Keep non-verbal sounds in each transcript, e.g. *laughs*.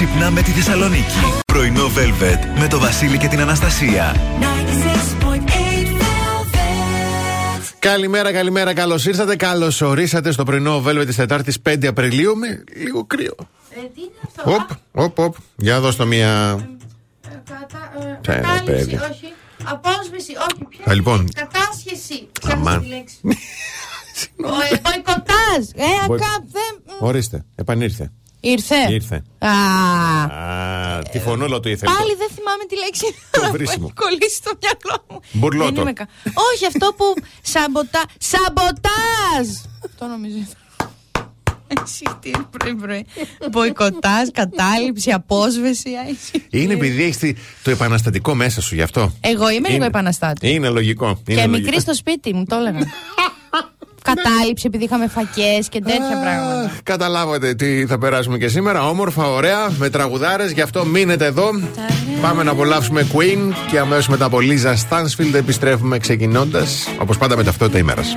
Ξυπνά με τη Θεσσαλονίκη. Πρωινό Velvet με το Βασίλη και την Αναστασία. Καλημέρα, καλημέρα, καλώς ήρθατε. Καλώς ορίσατε στο πρωινό Velvet της Τετάρτης 5 Απριλίου με λίγο κρύο. Ε, τι είναι αυτό; Οπ, οπ, οπ. Για δώσ' το μία. Ε, κατα- ε, Ε, Κατάληψη, παιδί. όχι. Απόσβεση, όχι. Ποια Α, λοιπόν. είναι; Κατάσχεση. Αμάν. Ξέχασα τη λέξη. *laughs* Ο, ε, Μποϊκοτάζ. Ε, Μποι- ακά, δεν... Ορίστε, επανήρθε. Ήρθε; Ήρθε. Α, Α, τη φωνούλα του ήθελε. Πάλι δεν θυμάμαι τη λέξη. Το Μου βρίσιμο. έχει κολλήσει στο μυαλό μου. Μπουρλότο. Δεν είμαι κα- Όχι, αυτό που σαμποτα... Σαμποτάζ! Αυτό νομίζω. Εσύ τι είναι πρωί-πρωί. Μποϊκοτάζ, κατάληψη, απόσβεση. ICT. Είναι επειδή έχεις το επαναστατικό μέσα σου γι' αυτό. Εγώ είμαι λίγο Είναι. επαναστάτη. Είναι λογικό. Είναι Και λογικό. μικρή στο σπίτι μου, το έλεγα. *laughs* Κατάληψη επειδή είχαμε φακές και τέτοια πράγματα. Αχ, Καταλάβατε τι θα περάσουμε και σήμερα. Όμορφα, ωραία, με τραγουδάρες. Γι' αυτό μείνετε εδώ. Πάμε να απολαύσουμε Queen και αμέσως μετά από Λίζα Stansfield επιστρέφουμε ξεκινώντας, όπως πάντα, με ταυτότητα ημέρας.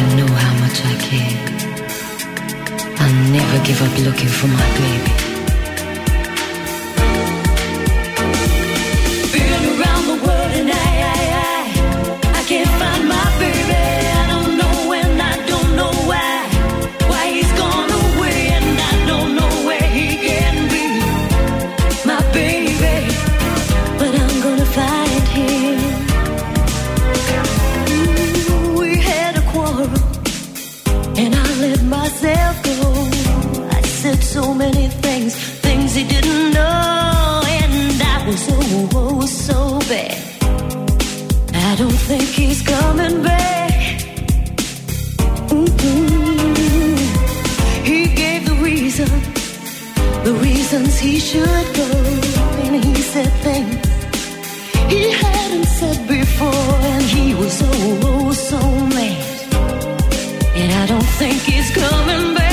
I know how much I care. I'll never give up looking for my baby. don't think he's coming back. Mm-hmm. He gave the reason, the reasons he should go, and he said things he hadn't said before, and he was so oh, so mad. And I don't think he's coming back.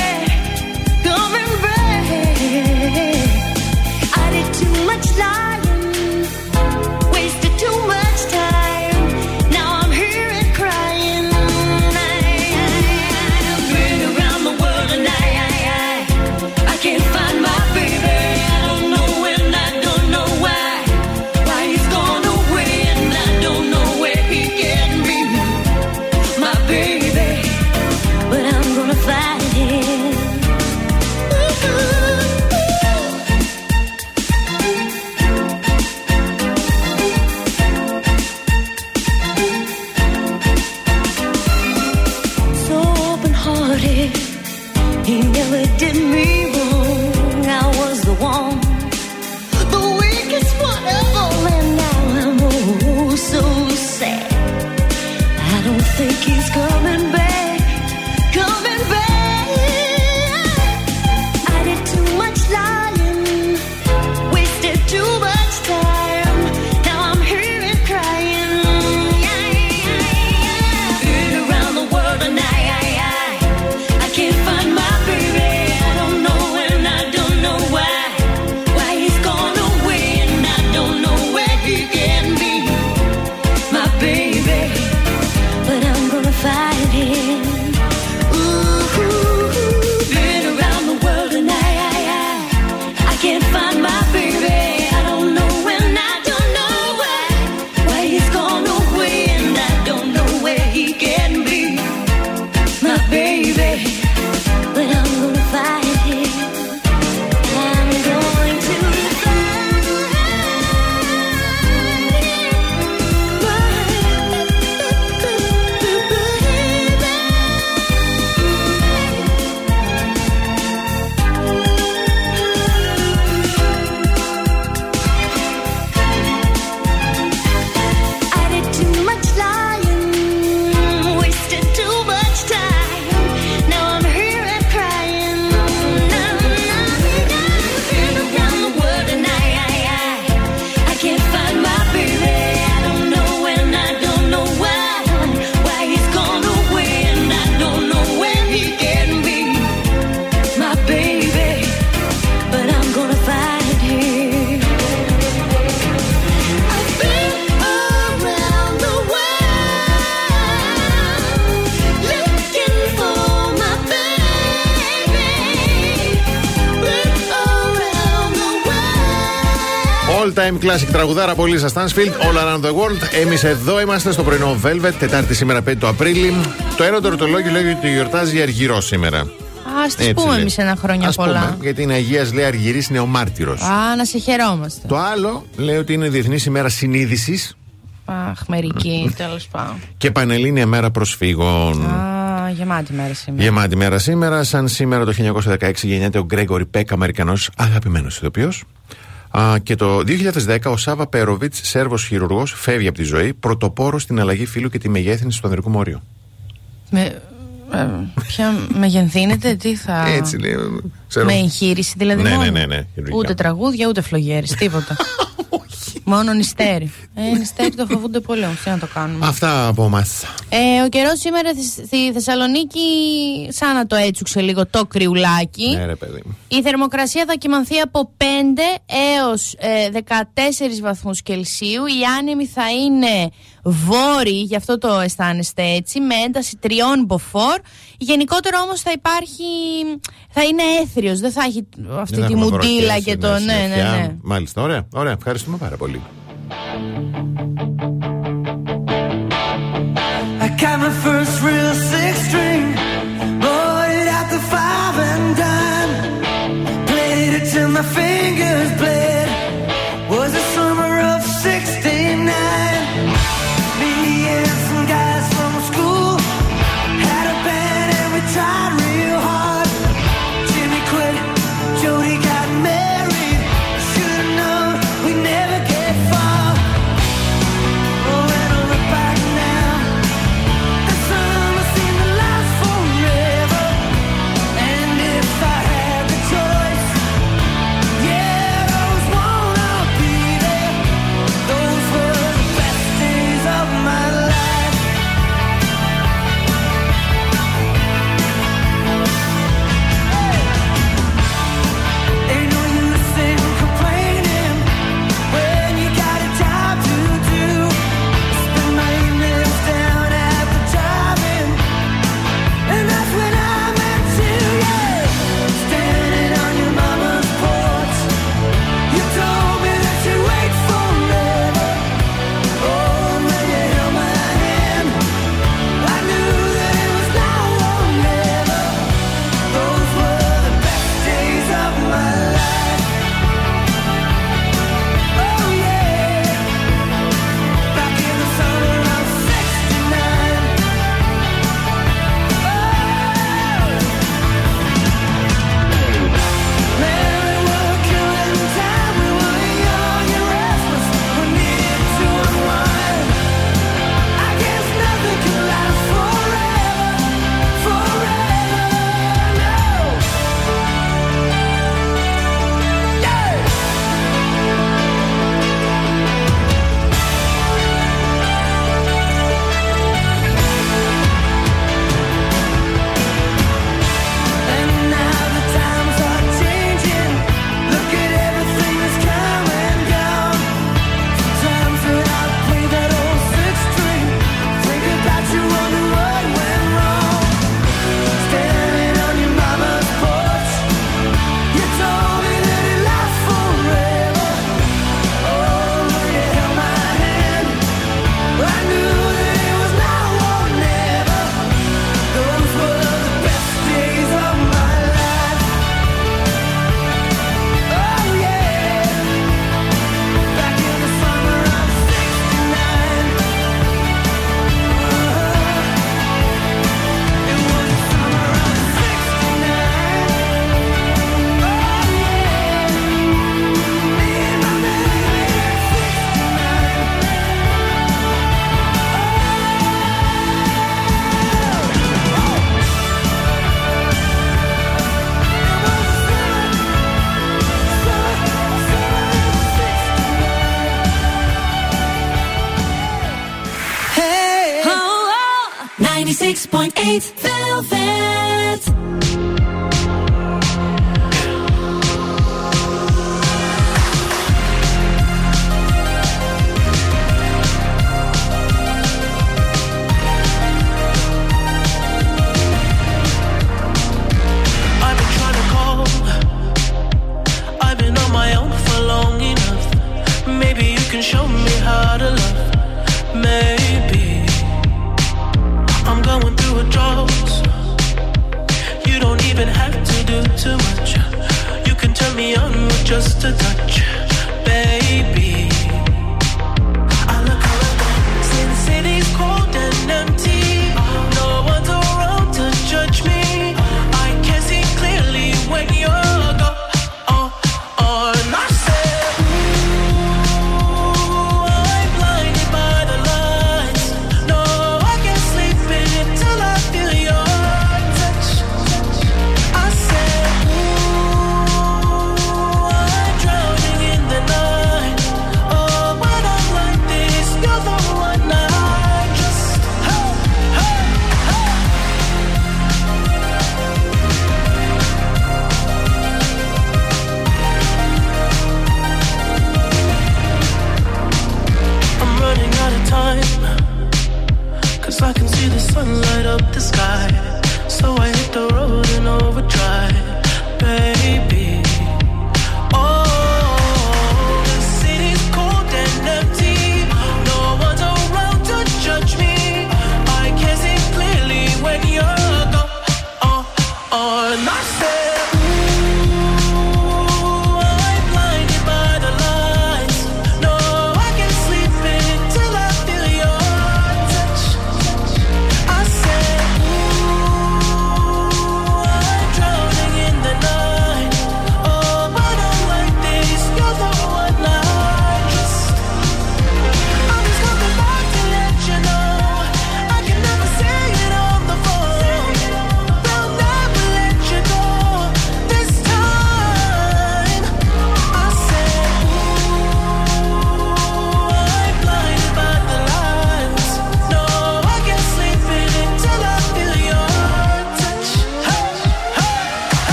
FM Classic τραγουδάρα πολύ στα Stansfield, All Around the World. Εμείς εδώ είμαστε στο πρωινό Velvet, Τετάρτη σήμερα 5 του Απρίλη. Το ένα το ρητολόγιο λέει ότι γιορτάζει αργυρός σήμερα. Α τη πούμε εμείς ένα χρόνια ας πολλά. Πούμε, γιατί είναι Αγίας λέει Αργυρής είναι ο μάρτυρος. Α, να σε χαιρόμαστε. Το άλλο λέει ότι είναι Διεθνής ημέρα συνείδησης. Αχ, μερική, τέλος πάντων. Και Πανελλήνια μέρα προσφύγων. Α, γεμάτη μέρα σήμερα. Γεμάτη μέρα σήμερα. Σαν σήμερα το 1916 γεννιέται ο Γκρέγορι Πέκ, Αμερικανός αγαπημένος ηθοποιός. Και το 2010 ο Σάβα Πέροβιτς, Σέρβος χειρουργός, φεύγει από τη ζωή, πρωτοπόρο στην αλλαγή φύλου και τη μεγέθυνση του ανδρικού μόριου. Με, ε, μεγενθύνεται, τι θα. Έτσι λέει. Με εγχείρηση δηλαδή. Ναι, ναι, ναι, ναι, Ούτε τραγούδια, ούτε φλογέρι, τίποτα. *laughs* Μόνο νηστέρι. ε, νηστέρι το φοβούνται πολύ, τι να το κάνουμε. Αυτά από εμά. Ε, ο καιρός σήμερα στη Θεσσαλονίκη σαν να το έτσουξε λίγο το κρυουλάκι. Ναι, Η θερμοκρασία θα κοιμανθεί από 5 έως ε, 14 βαθμούς Κελσίου. Η άνεμοι θα είναι βόρη, γι' αυτό το αισθάνεστε έτσι, με ένταση τριών μποφόρ. Γενικότερα όμως θα υπάρχει, θα είναι έθριος. δεν θα έχει αυτή τη μουντίλα και το... Ναι, ναι, ναι. Μάλιστα, ωραία, ωραία, ευχαριστούμε πάρα πολύ. first real six string. Bought it at the five and dime. Played it till my face.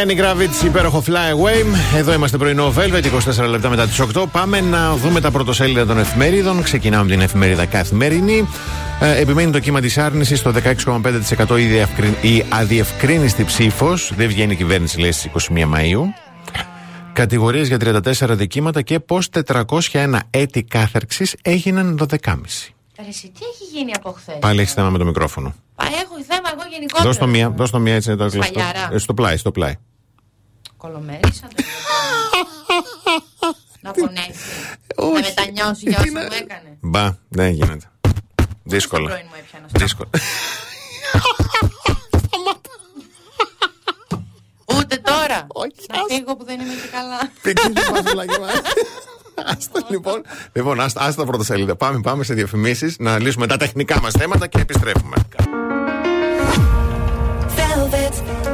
Lenny Kravitz, υπέροχο Fly Away. Εδώ είμαστε πρωινό Velvet, 24 λεπτά μετά τις 8. Πάμε να δούμε τα πρωτοσέλιδα των εφημερίδων. Ξεκινάμε με την εφημερίδα Καθημερινή. Ε, επιμένει το κύμα της άρνησης στο 16,5% η, διευκρι... η αδιευκρίνηστη ψήφος. Δεν βγαίνει η κυβέρνηση, λέει, στις 21 Μαου. Κατηγορίες για 34 δικήματα και πώς 401 έτη κάθαρξη έγιναν 12,5. Ρε, εσύ, τι έχει γίνει από χθες; Πάλι έχεις θέμα με το μικρόφωνο. Έχω θέμα εγώ γενικότερα. Δώσ' το μία, δώσ' το μία έτσι να το κλειστό. Σφαλιάρα. Ε, Στο πλάι, στο πλάι. Κολομέρισα το Να πονέσει. Να μετανιώσει για όσα μου έκανε. Μπα, δεν γίνεται. Δύσκολα. Πρώην μου έπιανα στο Δύσκολα. *laughs* Ούτε τώρα. Όχι, Να φύγω που δεν είμαι και καλά. Πήξε την φασουλάκια μας. *laughs* Άστα λοιπόν. Λοιπόν, άστα, άστα πρώτα σελίδα. Πάμε, πάμε σε διαφημίσεις να λύσουμε τα τεχνικά μας θέματα και επιστρέφουμε. Velvet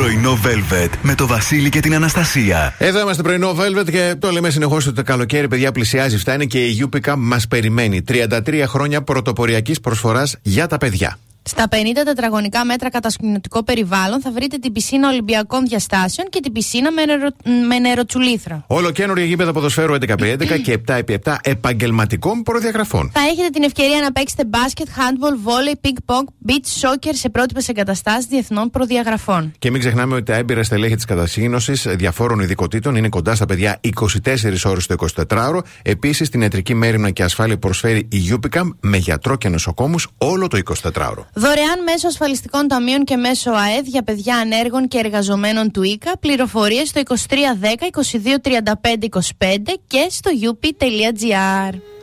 Πρωινό Velvet με το Βασίλη και την Αναστασία. Εδώ είμαστε πρωινό Velvet και το λέμε συνεχώς ότι το καλοκαίρι, παιδιά, πλησιάζει. Φτάνει και η Upica μας περιμένει. 33 χρόνια πρωτοποριακής προσφοράς για τα παιδιά. Στα 50 τετραγωνικά μέτρα κατασκηνωτικό περιβάλλον θα βρείτε την πισίνα Ολυμπιακών Διαστάσεων και την πισίνα με, νερο... με νεροτσουλήθρα. Όλο καινούργια γήπεδα ποδοσφαίρου 11x11 *clears throat* και 7x7 επαγγελματικών προδιαγραφών. Θα έχετε την ευκαιρία να παίξετε μπάσκετ, handball, volley, ping pong, beach soccer σε πρότυπες εγκαταστάσεις διεθνών προδιαγραφών. Και μην ξεχνάμε ότι τα έμπειρα στελέχη της κατασύγνωση διαφόρων ειδικοτήτων είναι κοντά στα παιδιά 24 ώρες το 24ωρο. Επίσης, την ιατρική μέρημνα και ασφάλεια προσφέρει η Upica με γιατρό και νοσοκόμους όλο το 24ωρο. Δωρεάν μέσω ασφαλιστικών ταμείων και μέσω ΑΕΔ για παιδιά ανέργων και εργαζομένων του ΙΚΑ. Πληροφορίες στο 2310 2235 25 και στο up.gr.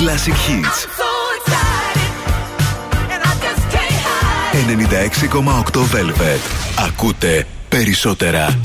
classic hits. 96,8 Velvet. Ακούτε περισσότερα.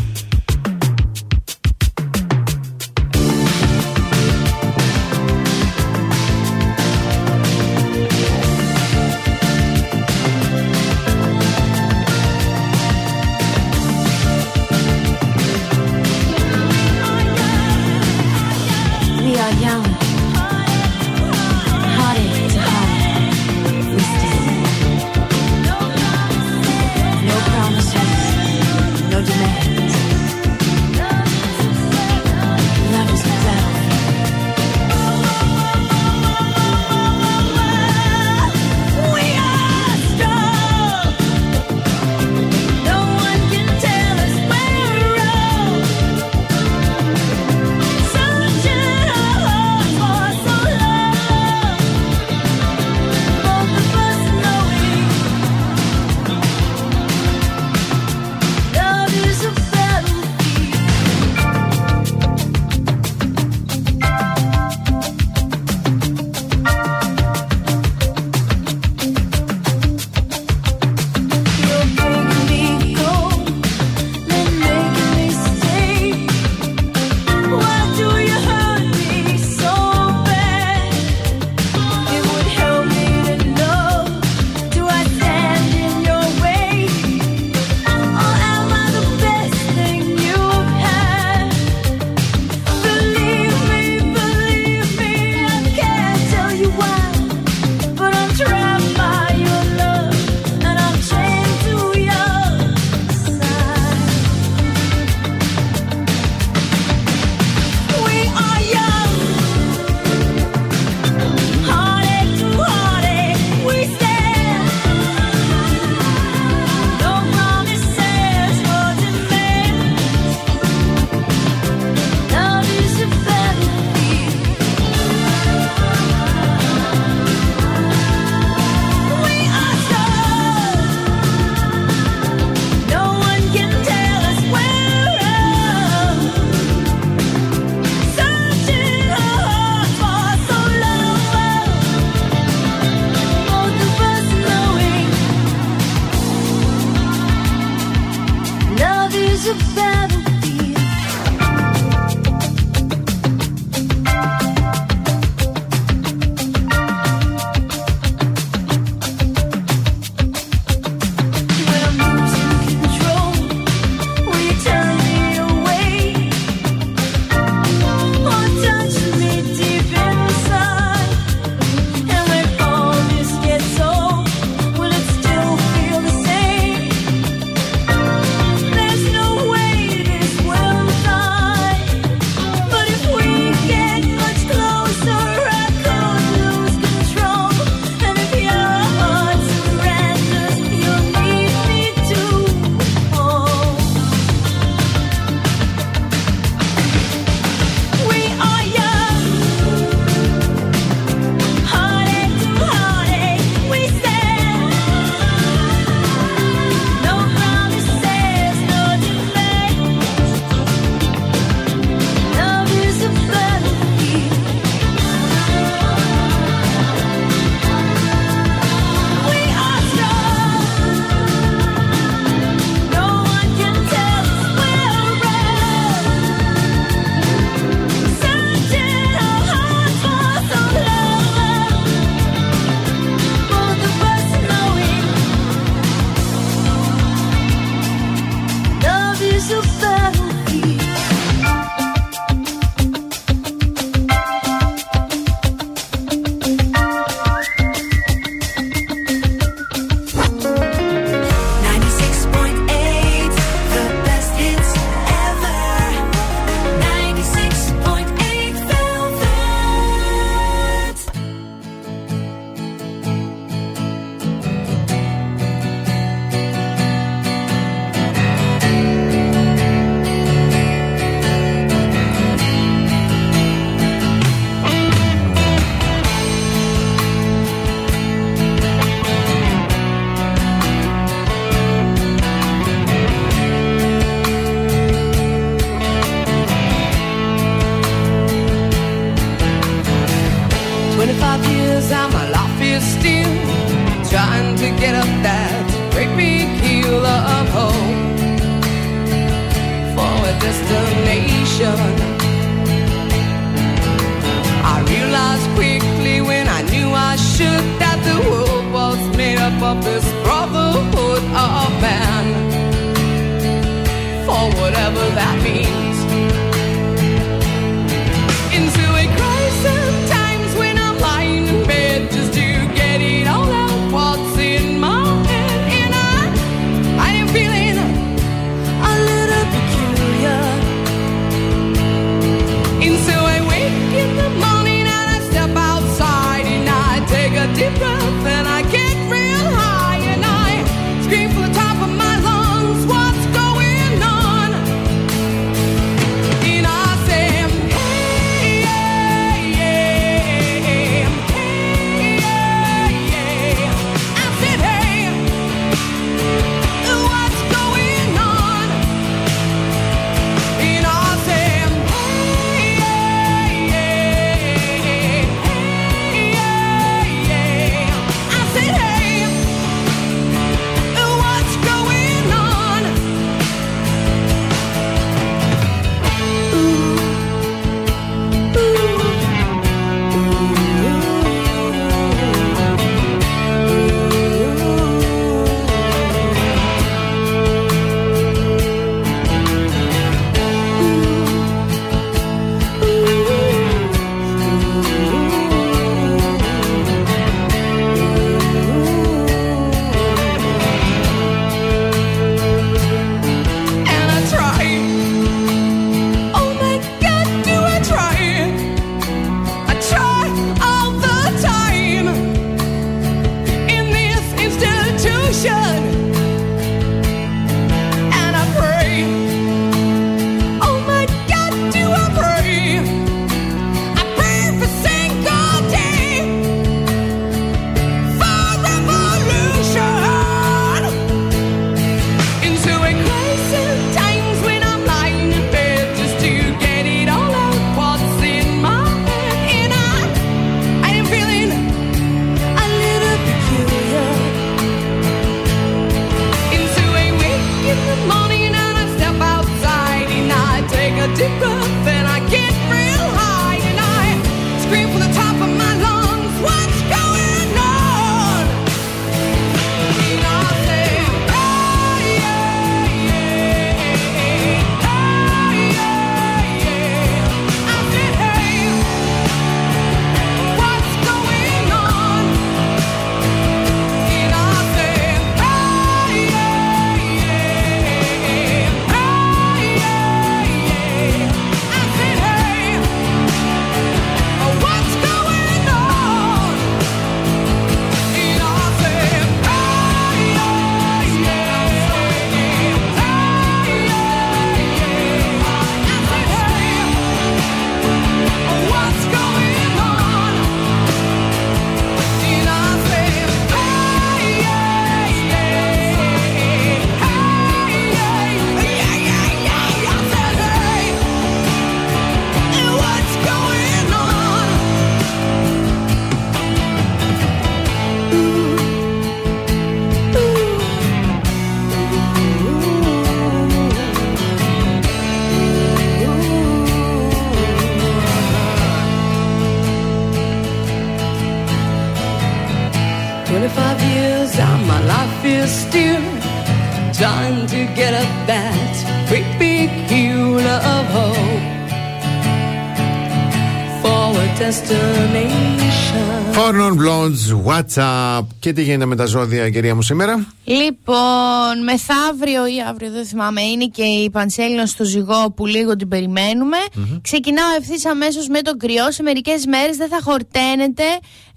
WhatsApp. Και τι γίνεται με τα ζώδια, κυρία μου, σήμερα; Λοιπόν, μεθαύριο ή αύριο, δεν θυμάμαι, είναι και η πανσέλινος στο ζυγό που λίγο την περιμενουμε. Ξεκινάω ευθύς αμέσως με τον κρυό. Σε μερικές μέρες δεν θα χορταίνετε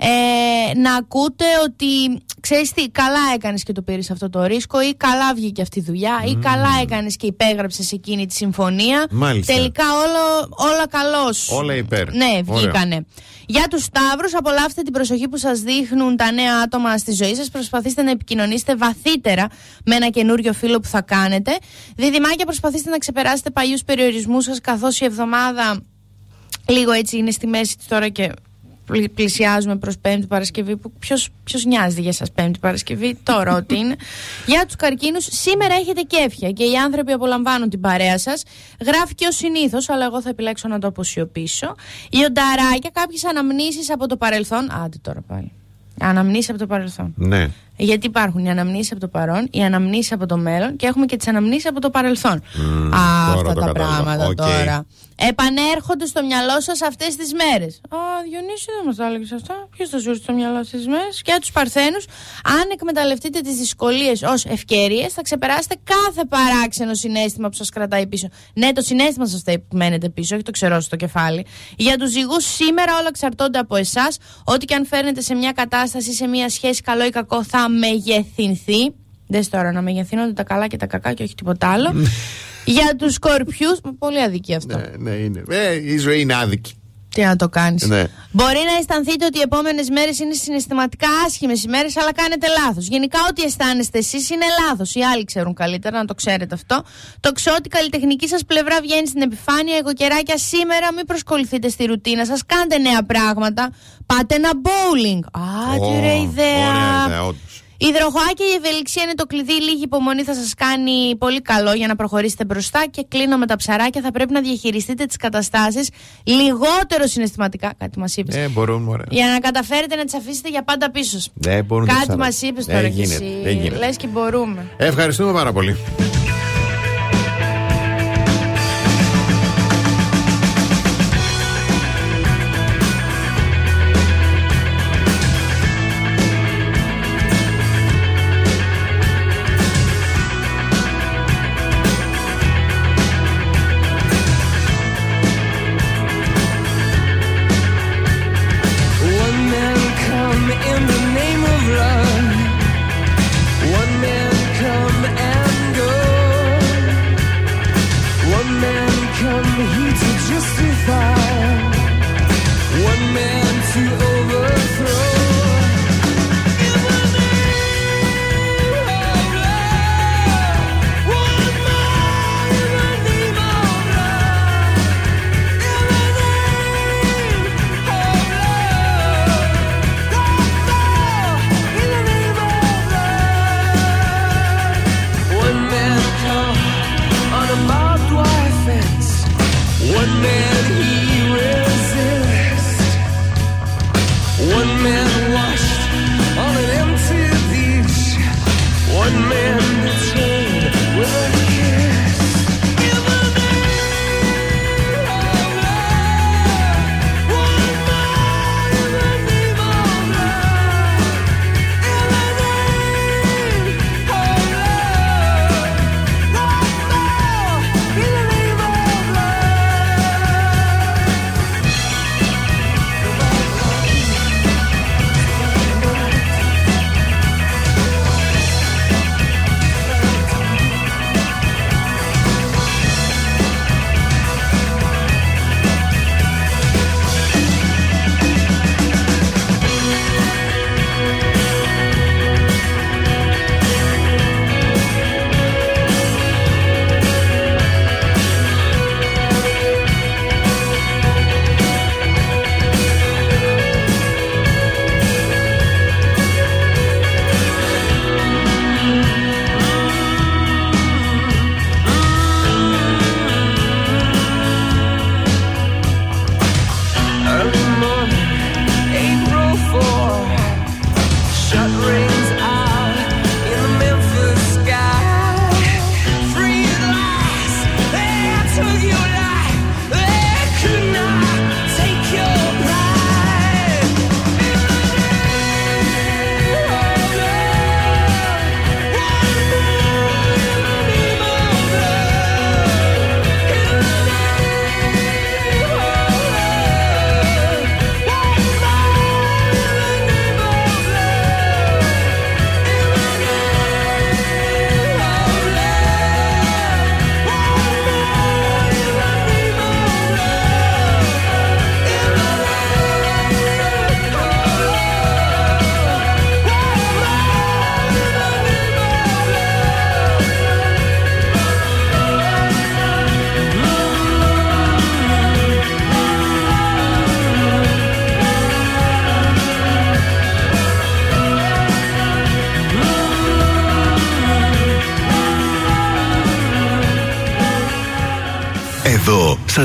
ε, να ακούτε ότι ξέρεις τι, καλά έκανες και το πήρες αυτό το ρίσκο ή καλά βγήκε αυτή η δουλειά mm. ή καλά έκανες και υπέγραψες εκείνη τη συμφωνία. Μάλιστα. Τελικά όλο, όλα καλώς. Όλα υπέρ. Ναι, βγήκανε. Ωραία. Για τους Σταύρους, απολαύστε την προσοχή που σας δείχνουν τα νέα άτομα στη ζωή σας. Προσπαθήστε να επικοινωνήσετε βαθύτερα με ένα καινούριο φίλο που θα κάνετε. Διδυμάκια προσπαθήστε να ξεπεράσετε παλιούς περιορισμούς σας καθώς η εβδομάδα λίγο έτσι είναι στη μέση τώρα και πλησιάζουμε προς Πέμπτη Παρασκευή, που ποιος νοιάζεται για εσά Πέμπτη Παρασκευή, τώρα *laughs* ότι είναι. για τους καρκίνους, σήμερα έχετε κέφια και οι άνθρωποι απολαμβάνουν την παρέα σας. Γράφει και ο συνήθως, αλλά εγώ θα επιλέξω να το αποσιωπήσω. Λιονταράκια, κάποιες αναμνήσεις από το παρελθόν. Άντε τώρα πάλι. Αναμνήσεις από το παρελθόν. Ναι. Γιατί υπάρχουν οι αναμνήσεις από το παρόν, οι αναμνήσεις από το μέλλον και έχουμε και τις αναμνήσεις από το παρελθόν. Α, τώρα αυτά το τα κατάλαβα. πράγματα Οκ. τώρα. Επανέρχονται στο μυαλό σας αυτές τις μέρες. Α, Διονύση δεν μας τα έλεγες αυτά. Ποιος θα ζούσε στο μυαλό αυτές τις μέρες; Και για τους παρθένους, αν εκμεταλλευτείτε τις δυσκολίες ως ευκαιρίες, θα ξεπεράσετε κάθε παράξενο συναίσθημα που σας κρατάει πίσω. Ναι, το συνέστημα σας θα μένετε πίσω, όχι το ξερό στο κεφάλι. Για τους ζυγούς, σήμερα όλα εξαρτώνται από εσάς. Ό,τι και αν φέρνετε σε μια κατάσταση, σε μια σχέση, καλό ή κακό, θα μεγεθυνθεί. Δες τώρα να μεγεθύνονται τα καλά και τα κακά και όχι τίποτα άλλο. Για τους σκορπιούς, πολύ αδική αυτό. Ναι, ναι, είναι. Ε, η ζωή είναι άδικη. Τι να το κάνεις. Ναι. Μπορεί να αισθανθείτε ότι οι επόμενες μέρες είναι συναισθηματικά άσχημες ημέρε, αλλά κάνετε λάθος. Γενικά, ό,τι αισθάνεστε εσείς είναι λάθος. Οι άλλοι ξέρουν καλύτερα, να το ξέρετε αυτό. Το ξέρω ότι η καλλιτεχνική σας πλευρά βγαίνει στην επιφάνεια. Εγώ καιράκια σήμερα μην προσκοληθείτε στη ρουτίνα σας. Κάντε νέα πράγματα. Πάτε ένα bowling. Α, τι Ω, ωραία ιδέα. Ωραία ιδέα, όντως. Η υδροχοά και η ευελιξία είναι το κλειδί. Λίγη υπομονή θα σας κάνει πολύ καλό για να προχωρήσετε μπροστά. Και κλείνω με τα ψαράκια. Θα πρέπει να διαχειριστείτε τις καταστάσεις λιγότερο συναισθηματικά. Κάτι μας είπες. Ε, μπορούν, μωρέ. Για να καταφέρετε να τις αφήσετε για πάντα πίσω. σας. Δεν μπορούν να Κάτι τις μας αρέσουν. είπες Δεν τώρα κι γίνεται, εσύ. δεν γίνεται. Λες και μπορούμε. Ευχαριστούμε πάρα πολύ.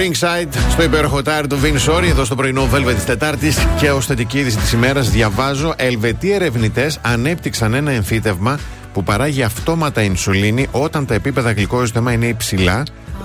Ringside στο υπέροχο τάρι του Vin Sorry εδώ στο πρωινό Velvet της Τετάρτης και ως θετική είδηση της ημέρας διαβάζω Ελβετοί ερευνητές ανέπτυξαν ένα εμφύτευμα που παράγει αυτόματα ινσουλίνη όταν τα επίπεδα γλυκόζητεμα είναι υψηλά,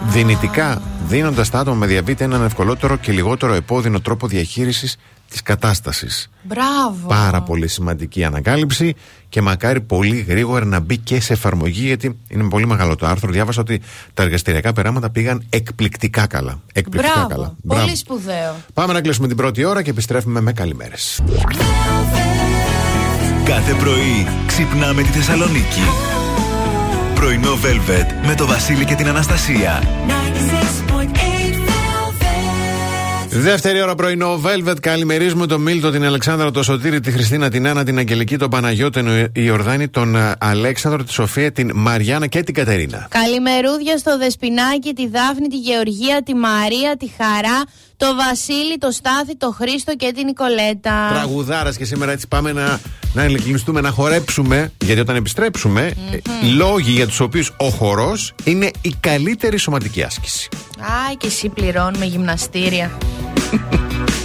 δυνητικά δίνοντας στα άτομα με διαβήτη έναν ευκολότερο και λιγότερο επώδυνο τρόπο διαχείρισης της κατάστασης. Μπράβο. Πάρα πολύ σημαντική ανακάλυψη και μακάρι πολύ γρήγορα να μπει και σε εφαρμογή γιατί είναι πολύ μεγάλο το άρθρο. Διάβασα ότι τα εργαστηριακά περάματα πήγαν εκπληκτικά καλά. Εκπληκτικά Μπράβο. καλά. Πολύ σπουδαίο. Πάμε να κλείσουμε την πρώτη ώρα και επιστρέφουμε με καλημέρες. Κάθε πρωί ξυπνάμε τη Θεσσαλονίκη. Πρωινό Velvet με το Βασίλη και την Αναστασία. Δεύτερη ώρα πρωινό, Velvet. Καλημερίζουμε τον Μίλτο, την Αλεξάνδρα, τον Σωτήρη, τη Χριστίνα, την Άννα, την Αγγελική, τον Παναγιώτη, τον Ιορδάνη, τον ε, Αλέξανδρο, τη Σοφία, την Μαριάννα και την Κατερίνα. Καλημερούδια στο Δεσπινάκι, τη Δάφνη, τη Γεωργία, τη Μαρία, τη Χαρά, το Βασίλη, το Στάθη, το Χρήστο και την Νικολέτα. Τραγουδάρα και σήμερα έτσι πάμε να, να ελεγκλειστούμε, να χορέψουμε. Γιατί όταν επιστρέψουμε, ε, λόγοι για τους οποίους ο χορός είναι η καλύτερη σωματική άσκηση. Α, και εσύ πληρώνουμε γυμναστήρια. *laughs*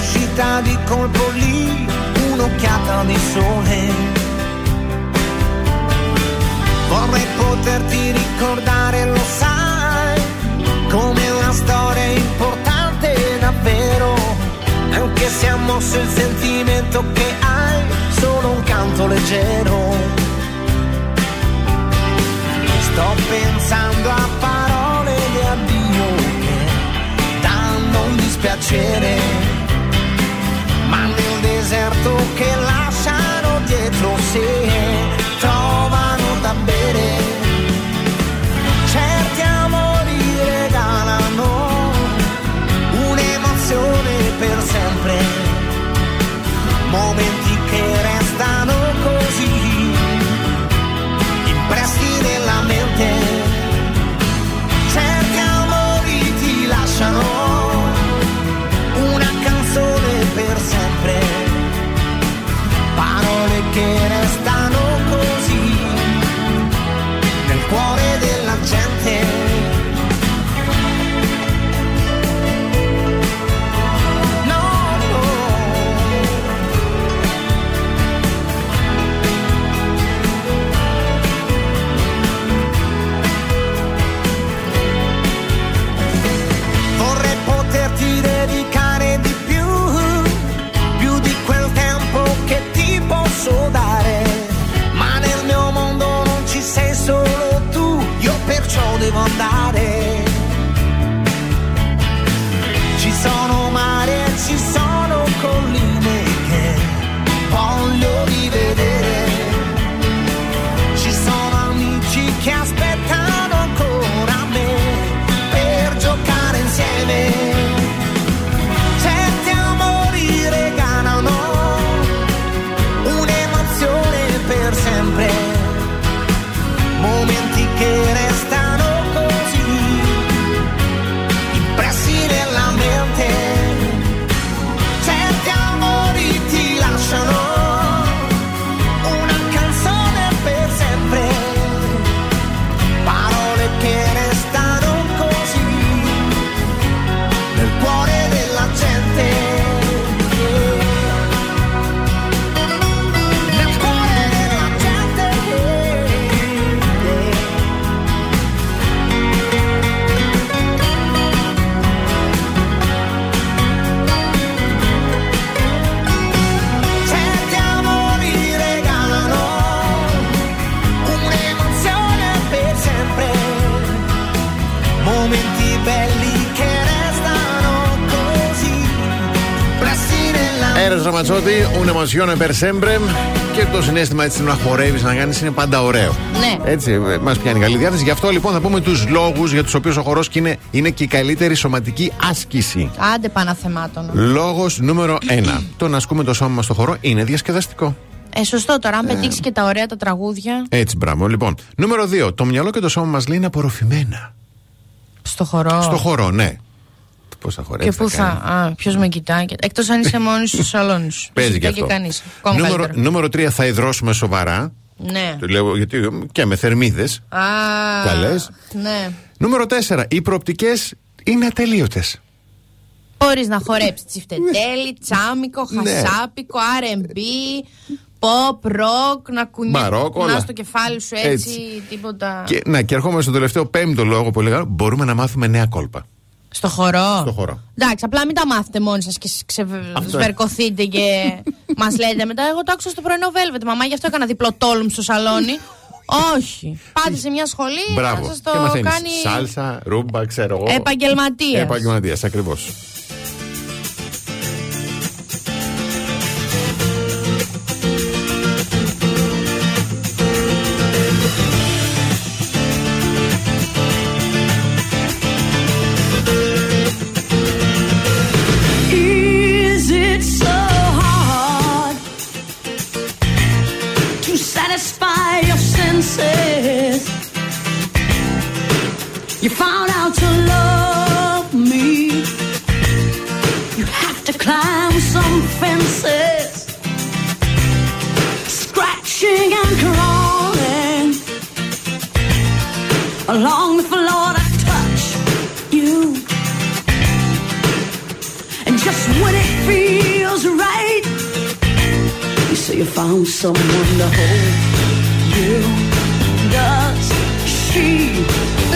si di colpo lì un'occhiata di sole. Vorrei poterti ricordare, lo sai, come una storia importante davvero, anche se ha mosso il sentimento che hai, solo un canto leggero. Sto pensando a parole di addio che danno un dispiacere viento che lasciano dietro. Αέρα Ραματσότη, una emozione per sempre. Και το συνέστημα έτσι να χορεύεις, να κάνεις είναι πάντα ωραίο. Ναι. Έτσι, μας πιάνει καλή διάθεση. Γι' αυτό λοιπόν θα πούμε τους λόγους για τους οποίους ο χορός είναι, είναι και η καλύτερη σωματική άσκηση. Άντε πάνω θεμάτων. Λόγος νούμερο 1. *clears throat* Το να ασκούμε το σώμα μας στο χορό είναι διασκεδαστικό. Ε, σωστό τώρα, αν πετύχεις και τα ωραία τα τραγούδια Έτσι, μπράβο. Λοιπόν, νούμερο 2. Το μυαλό και το σώμα μας λέει είναι απορροφημένα. στο χορό. Στο χορό, ναι. Πώς θα χορεύει. Και πού θα. Α, ποιος με κοιτάει. Εκτός αν είσαι μόνη στο σαλόνι σου. *laughs* Παίζει και και αυτό. κανείς. Ακόμα Νούμερο, καλύτερα. νούμερο 3. Θα υδρώσουμε σοβαρά. Ναι. Το λέω γιατί και με θερμίδες. Α, Καλές. Ναι. Νούμερο 4. Οι προοπτικές είναι ατελείωτες. Μπορείς να χορέψεις τσιφτετέλη, τσάμικο, Ναι. χασάπικο, RB, pop, rock, να Μπαρόκ, όλα. κουνιάς το κεφάλι σου έτσι, Έτσι. τίποτα. Και, να, και ερχόμαστε στο τελευταίο πέμπτο λόγο που έλεγα. Μπορούμε να μάθουμε νέα κόλπα. Στο χορό; Στο χορό. Εντάξει, απλά μην τα μάθετε μόνοι σας και ξε... Αυτό. σβερκωθείτε και *laughs* μας λέτε μετά. Εγώ το άκουσα στο πρωινό Velvet, μαμά, γι' αυτό έκανα διπλό τόλμ στο σαλόνι. *laughs* Όχι. Πάτε σε μια σχολή να Μπράβο. σα το και μαθαίνεις. κάνει Σάλσα, ρούμπα, ξέρω εγώ. επαγγελματίας. Επαγγελματίας, ακριβώς. You found out to love me. You have to climb some fences, scratching and crawling along the floor to touch you. And just when it feels right, you say you found someone to hold you. Does she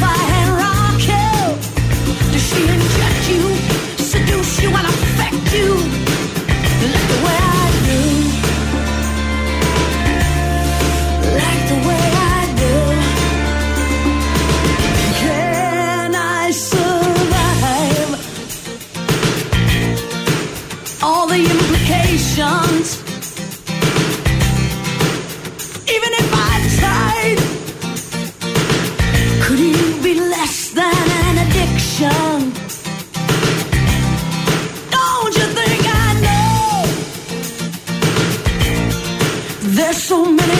if I had addiction? Don't you think I know? There's so many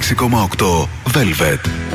96,8 Velvet.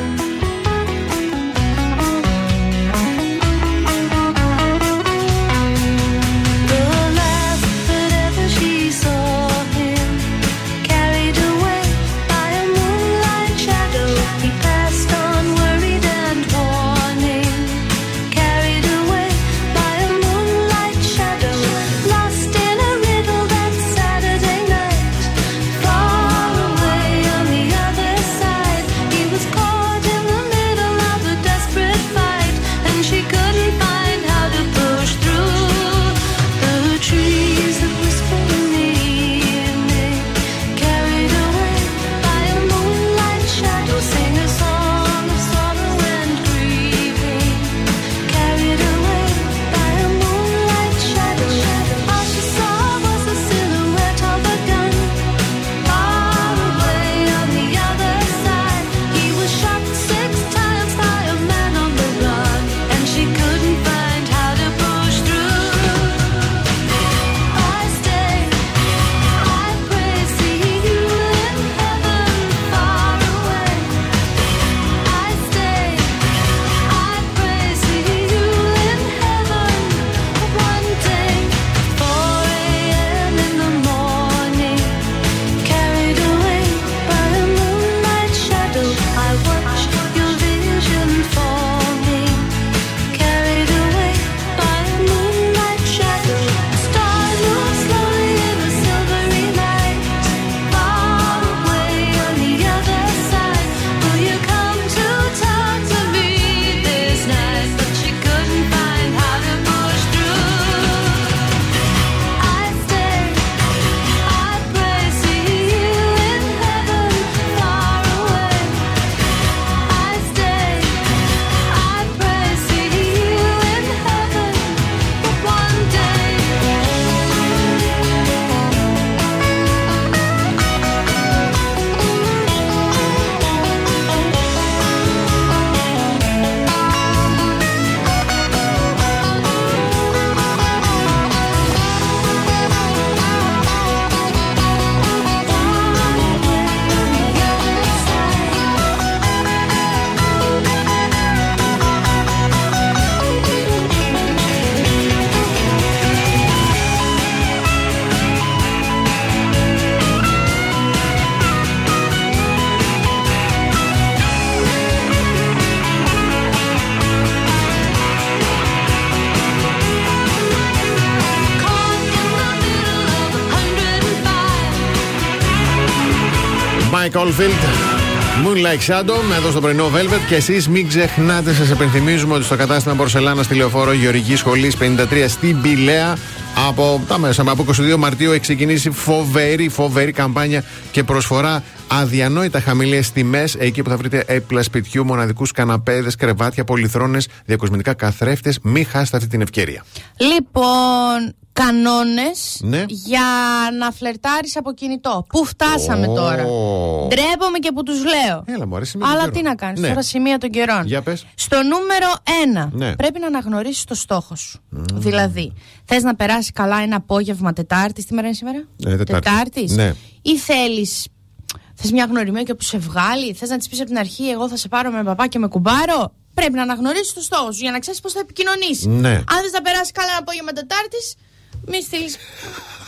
Mike Oldfield. Moonlight Shadow, εδώ στο πρωινό Velvet. Και εσείς μην ξεχνάτε, σας επενθυμίζουμε ότι στο κατάστημα Πορσελάνα στη λεωφόρο Γεωργικής Σχολής 53 στην Πηλαία από τα μέσα, από 22 Μαρτίου έχει ξεκινήσει φοβερή, φοβερή καμπάνια και προσφορά αδιανόητα χαμηλές τιμές. Εκεί που θα βρείτε έπιπλα σπιτιού, μοναδικούς καναπέδες, κρεβάτια, πολυθρόνες, διακοσμητικά καθρέφτες. Μην χάσετε αυτή την ευκαιρία. Λοιπόν, κανόνες Ναι. για να φλερτάρεις από κινητό. Πού φτάσαμε Ω. τώρα; Ντρέπομαι και που τους λέω. Έλα, μου αρέσει. με τον Αλλά καιρό. τι να κάνεις Ναι. τώρα, σημεία των καιρών. Για πες. Στο νούμερο 1 Ναι. πρέπει να αναγνωρίσεις το στόχο σου. Δηλαδή, θες να περάσει καλά ένα απόγευμα Τετάρτης. Τι μέρα είναι σήμερα; Ε, Τετάρτη. Τετάρτης. Ναι. Ή θέλεις. Θες μια γνωριμία που σε βγάλει, θες να της πεις από την αρχή: Εγώ θα σε πάρω με παπά και με κουμπάρο; Πρέπει να αναγνωρίσεις το στόχο σου για να ξέρεις πώς θα επικοινωνήσεις. Ναι. Αν θε να περάσει καλά ένα απόγευμα Τετάρτης, μη στείλεις.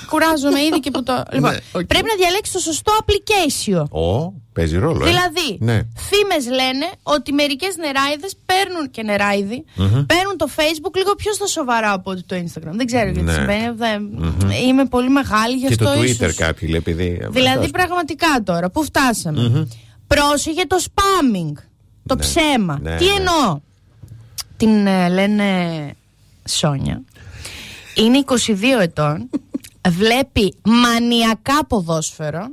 Κουράζομαι ήδη και που το. *laughs* Λοιπόν, Ναι, οκ. πρέπει να διαλέξεις το σωστό application. Ω, παίζει ρόλο. ε. Δηλαδή, Ναι. φήμες λένε ότι μερικές νεράιδες παίρνουν και νεράιδοι Μμμ. παίρνουν το Facebook λίγο πιο στα σοβαρά από ότι το Instagram. Δεν ξέρω γιατί Ναι. συμβαίνει. δεν- Είμαι πολύ μεγάλη γι' Και αυτό το Twitter ίσως. κάποιοι λέει επειδή. Δηλαδή, πραγματικά τώρα, πού φτάσαμε. Μμμ. Πρόσεχε το spamming. Το ψέμα. ναι, Τι ναι. εννοώ; Την ε, λένε Σόνια. Είναι 22 ετών. βλέπει μανιακά ποδόσφαιρο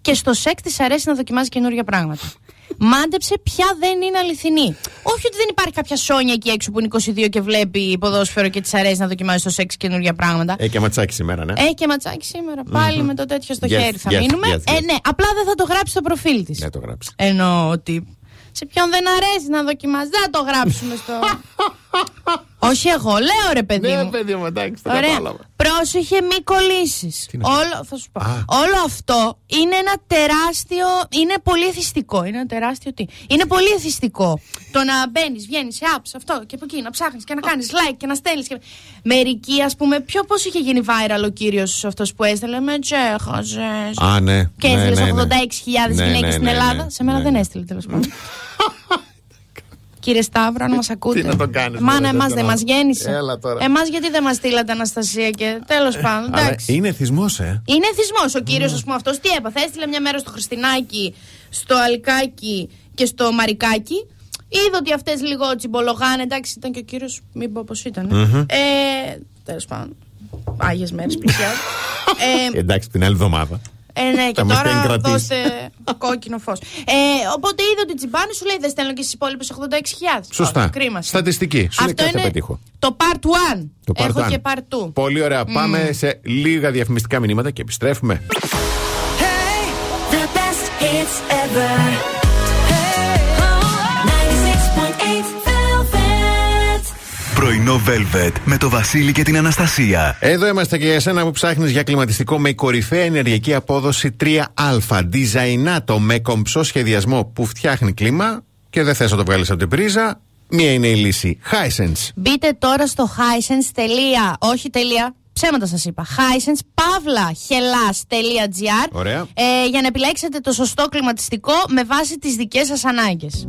και στο σεξ της αρέσει να δοκιμάζει καινούργια πράγματα. Μάντεψε ποια δεν είναι αληθινή. Όχι ότι δεν υπάρχει κάποια Σόνια εκεί έξω που είναι 22 και βλέπει ποδόσφαιρο και της αρέσει να δοκιμάζει στο σεξ καινούργια πράγματα. Έχει και ματσάκι σήμερα, ναι. Έχει και ματσάκι σήμερα. Πάλι με το τέτοιο στο Yes, χέρι θα yes, μείνουμε. yes, yes. Ε, ναι, απλά δεν θα το γράψει στο προφίλ της. Ναι, το γράψει. Εννοώ ότι. Σε ποιον δεν αρέσει να δοκιμάζει. Δεν θα το γράψουμε στο. *laughs* Όχι εγώ, λέω ρε παιδί Ναι, μου. παιδί μου, εντάξει, το Ωραία. κατάλαβα. Πρόσεχε, μη κολλήσεις. να κάνω; Όλο, θα σου πω. Όλο αυτό είναι ένα τεράστιο. Είναι πολύ εθιστικό. Είναι ένα τεράστιο τι; Είναι πολύ εθιστικό. Το να μπαίνεις, βγαίνεις σε apps, αυτό και από εκεί, να ψάχνεις και να κάνεις like και να στέλνεις. Και... Μερικοί, ας πούμε, πιο πώς είχε γίνει viral ο κύριος αυτός που έστελνε. Με τσέχαζε. Α, ναι. Και ναι, έστειλε ναι, ναι. 86.000 Ναι, γυναίκες ναι, στην ναι, Ελλάδα. ναι, Σε μένα ναι, δεν ναι. έστειλε τέλος πάντων. Κύριε Σταύρο, αν μας ακούτε. Τι να τον κάνεις, Μάνα, μωρέ, εμά δεν δεν τον μας γέννησε. Έλα τώρα. Εμάς γιατί δεν μας στείλατε Αναστασία και τέλος πάντων. Αλλά Εντάξει. είναι εθισμό, ε. Είναι εθισμό ο κύριος, ας πούμε, αυτός τι έπαθε. Έστειλε μια μέρα στο Χριστινάκι, στο Αλκάκι και στο Μαρικάκι. Είδε ότι αυτές λίγο τσιμπολογάνε. Εντάξει, ήταν και ο κύριος, μην πω πώ ήταν. Μμμ. Ε, τέλος πάντων. Άγιες μέρες πλησιάζουν. *laughs* ε, Εντάξει, την άλλη εβδομάδα. Ε, ναι, και Θα μας την τώρα κρατήσει. δώστε κόκκινο φως. Ε, οπότε είδε ότι τσιμπάνε, σου λέει δεν στέλνω και στις υπόλοιπες 86.000. Σωστά. Όχι, Κρίμα. Στατιστική. Σου λέει Αυτό κάτι θα είναι πετύχω. το part 1. Το part Έχω one. και part 2. Πολύ ωραία. Πάμε σε λίγα διαφημιστικά μηνύματα και επιστρέφουμε. The best hits ever. Πρωινό Velvet με το Βασίλη και την Αναστασία. Εδώ είμαστε και για εσένα που ψάχνεις για κλιματιστικό με κορυφαία ενεργειακή απόδοση 3α. Διζαϊνάτο με κομψό σχεδιασμό που φτιάχνει κλίμα και δεν θες να το βγάλεις από την πρίζα. Μία είναι η λύση. Hisense. Μπείτε τώρα στο hisense. Όχι τελεία. Ψέματα σας είπα. Hisense παύλα χελά.gr Ωραία. ε, για να επιλέξετε το σωστό κλιματιστικό με βάση τις δικές σας ανάγκες.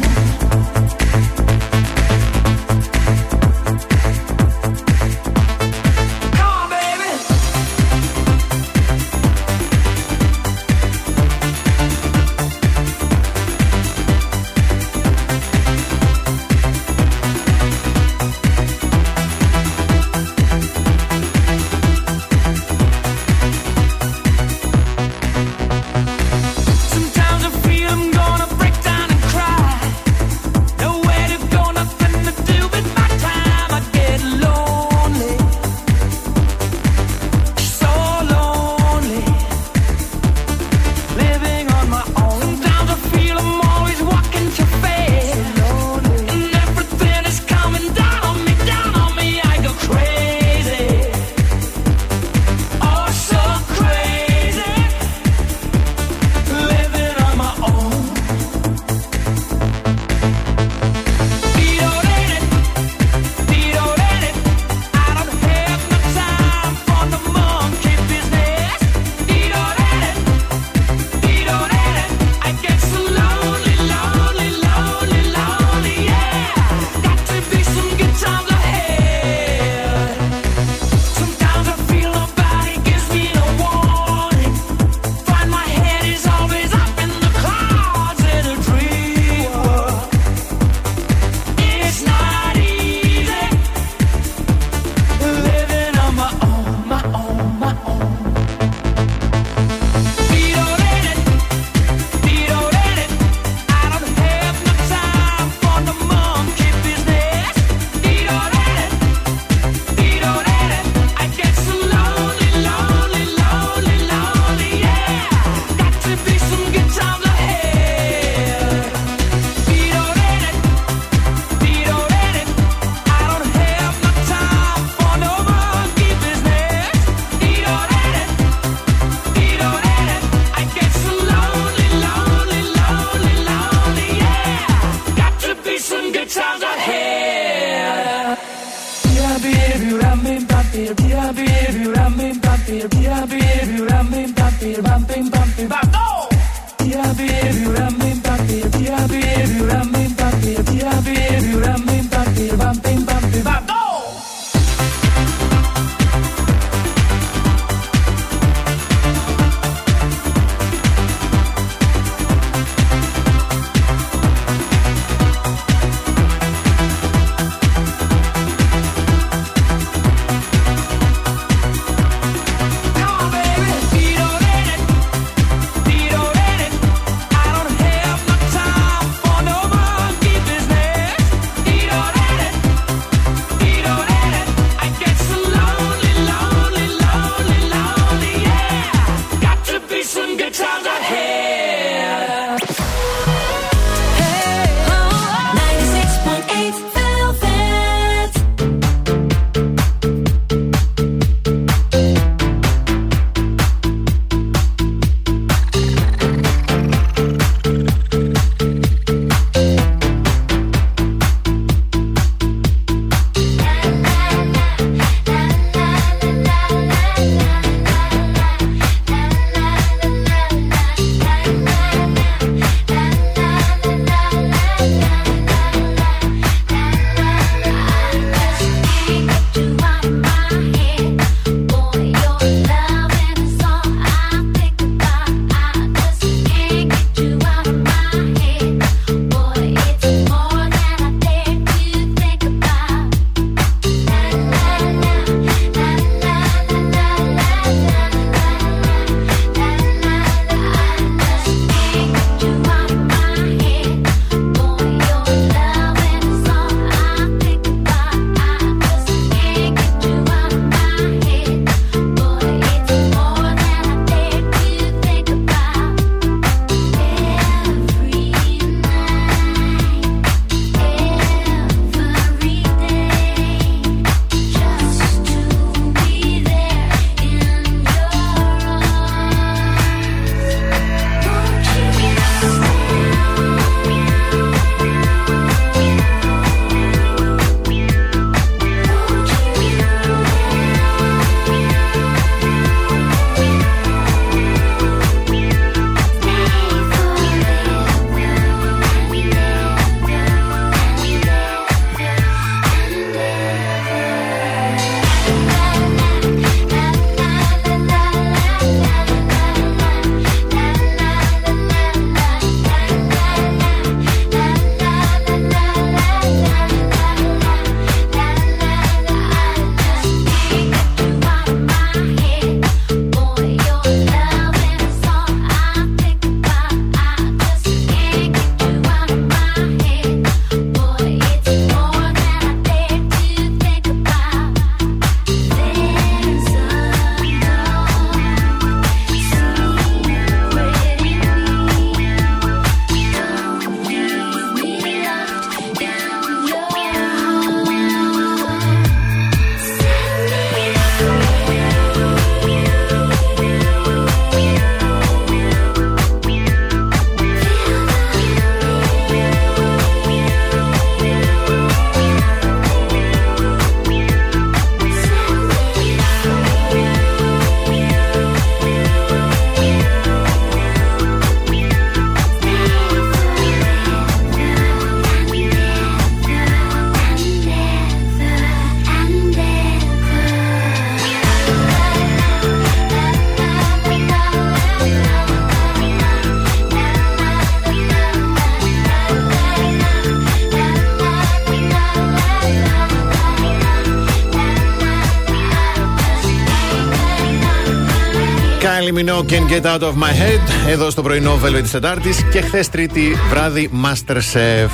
Kylie Minogue can get out of my head. Εδώ στο πρωινό Velvet της Τετάρτης και χθες Τρίτη βράδυ Masterchef.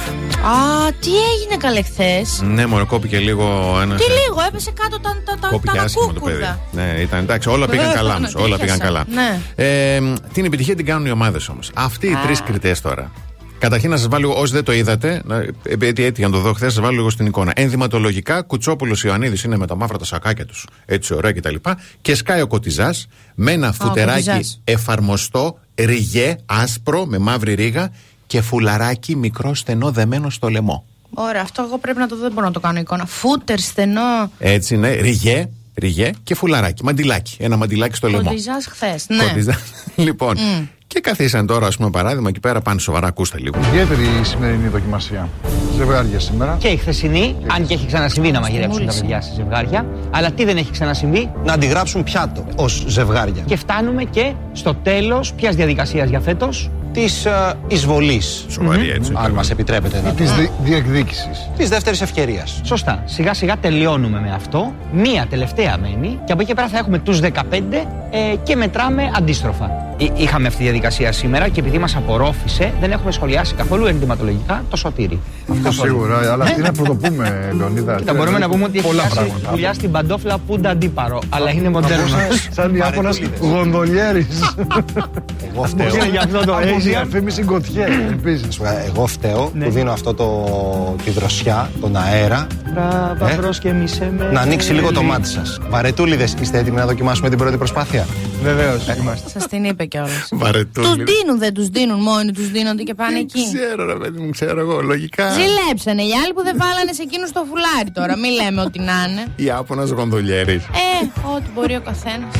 Α, τι έγινε καλέ χθες; Ναι, μόνο κόπηκε λίγο ένας. Τι λίγο, έπεσε κάτω τα, τα, τα, Κόπηκε τα άσχημα το παιδί. ανακούκουρδα. Ναι, ήταν εντάξει, όλα πήγαν Ε, καλά ναι, όμως, Όλα πήγαν τύχασα. καλά. Ναι. Ε, την επιτυχία την κάνουν οι ομάδες όμως. Αυτοί οι Α. τρεις κριτές τώρα. Καταρχήν να σας βάλω, όσοι δεν το είδατε, να- επειδή έτυχε να το δω χθες, σας βάλω λίγο στην εικόνα. Ενδυματολογικά, Κουτσόπουλος Ιωαννίδης είναι με τα μαύρα τα σακάκια τους, έτσι ωραία κτλ. Και, και σκάει ο Κωτιζά με ένα φουτεράκι Κωτιζάς. εφαρμοστό, ριγέ, άσπρο, με μαύρη ρίγα και φουλαράκι μικρό στενό δεμένο στο λαιμό. Ωραία, αυτό εγώ πρέπει να το δω, δεν μπορώ να το κάνω εικόνα. Φούτερ, στενό. Έτσι είναι, ριγέ, ριγέ και φουλαράκι. Μαντιλάκι. Ένα μαντιλάκι στο λαιμό. Κοντιζά χθες. Ναι. Κοντιζά. *laughs* λοιπόν, και καθίσαν τώρα, ας πούμε, παράδειγμα, εκεί πέρα πάνε σοβαρά, ακούστε λίγο. Ιδιαίτερη η σημερινή δοκιμασία. Ζευγάρια σήμερα. Και η χθεσινή, αν και έχει ξανασυμβεί να μαγειρέψουν τα παιδιά σε ζευγάρια. Αλλά τι δεν έχει ξανασυμβεί; Να αντιγράψουν πιάτο ως ζευγάρια. Και φτάνουμε και στο τέλος ποιας διαδικασίας για φέτος; Της εισβολής. Σοβαρή, έτσι. Αν μας επιτρέπετε να Της διεκδίκησης. Της δεύτερης ευκαιρίας. Σωστά. Σιγά σιγά τελειώνουμε με αυτό. Μία τελευταία μένει και από εκεί πέρα θα έχουμε τους 15 ε, και μετράμε αντίστροφα. Εί- Είχαμε αυτή τη διαδικασία σήμερα και επειδή μας απορρόφησε, δεν έχουμε σχολιάσει καθόλου ενδυματολογικά το σωτήρι. Αυτό σίγουρα, αλλά τι να πρωτοπούμε, Λεωνίδα. Κοίτα, μπορούμε να πούμε ότι έχει πολλά φτιάξει πράγματα. δουλειά στην παντόφλα πούντα αντίπαρο, αλλά είναι μοντέρνος. *laughs* Σαν- Σαν Ιάπωνα γονδολιέρης. Εγώ φταίω. Είναι για αυτό το Από Asian. διαφήμιση Γκοτιέ, επίση. Εγώ φταίω Ναι. που δίνω αυτό το, τη δροσιά, τον αέρα, Μπράβο, Ε; μπρος και μισέ με. να ανοίξει λίγο το μάτι σας. Βαρετούλιδες, είστε έτοιμοι να δοκιμάσουμε την πρώτη προσπάθεια; Βεβαίως, είμαστε. Σας την είπε κιόλας. Βαρετούλη. Τους δίνουν, δεν τους δίνουν μόνοι τους, δίνονται και πάνε εκεί. Ξέρω, ρε παιδί μου, ξέρω εγώ, λογικά. Ζηλέψανε οι άλλοι που δεν βάλανε σε εκείνους το φουλάρι τώρα. Μην λέμε ότι να είναι. Ιάπωνα γονδολιέρη. Ε, ό,τι μπορεί ο καθένας.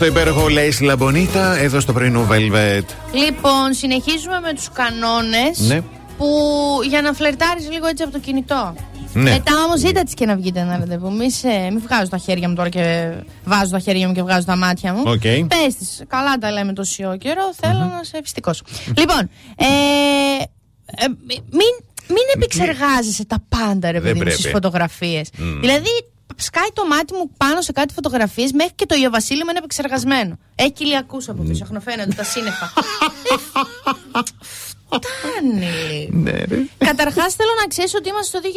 Στο υπέροχο Λέι Λαμπονίτα, εδώ στο πρωινό Velvet. Λοιπόν, συνεχίζουμε με τους κανόνες. Ναι. Που για να φλερτάρεις λίγο έτσι από το κινητό. Ναι. Μετά όμως ζήτα τη και να βγείτε ένα ραντεβού. Μη, σε, μη βγάζω τα χέρια μου τώρα και βάζω τα χέρια μου και βγάζω τα μάτια μου. Οκ. Πες τη. Καλά τα λέμε τόση καιρό. Θέλω να σε ευστικός. Λοιπόν, ε, ε, μην, μην επεξεργάζεσαι τα πάντα, ρε Δεν παιδί μου, στις πρέπει. φωτογραφίες. Μμ. Δηλαδή, σκάει το μάτι μου πάνω σε κάτι φωτογραφίες μέχρι και το Ιωβασίλειο μου είναι επεξεργασμένο. Έχει κοιλιακού από πίσω, αχνοφαίνονται τα σύννεφα. *laughs* Φτάνει λίγο. Καταρχάς, θέλω να ξέρεις ότι είμαστε στο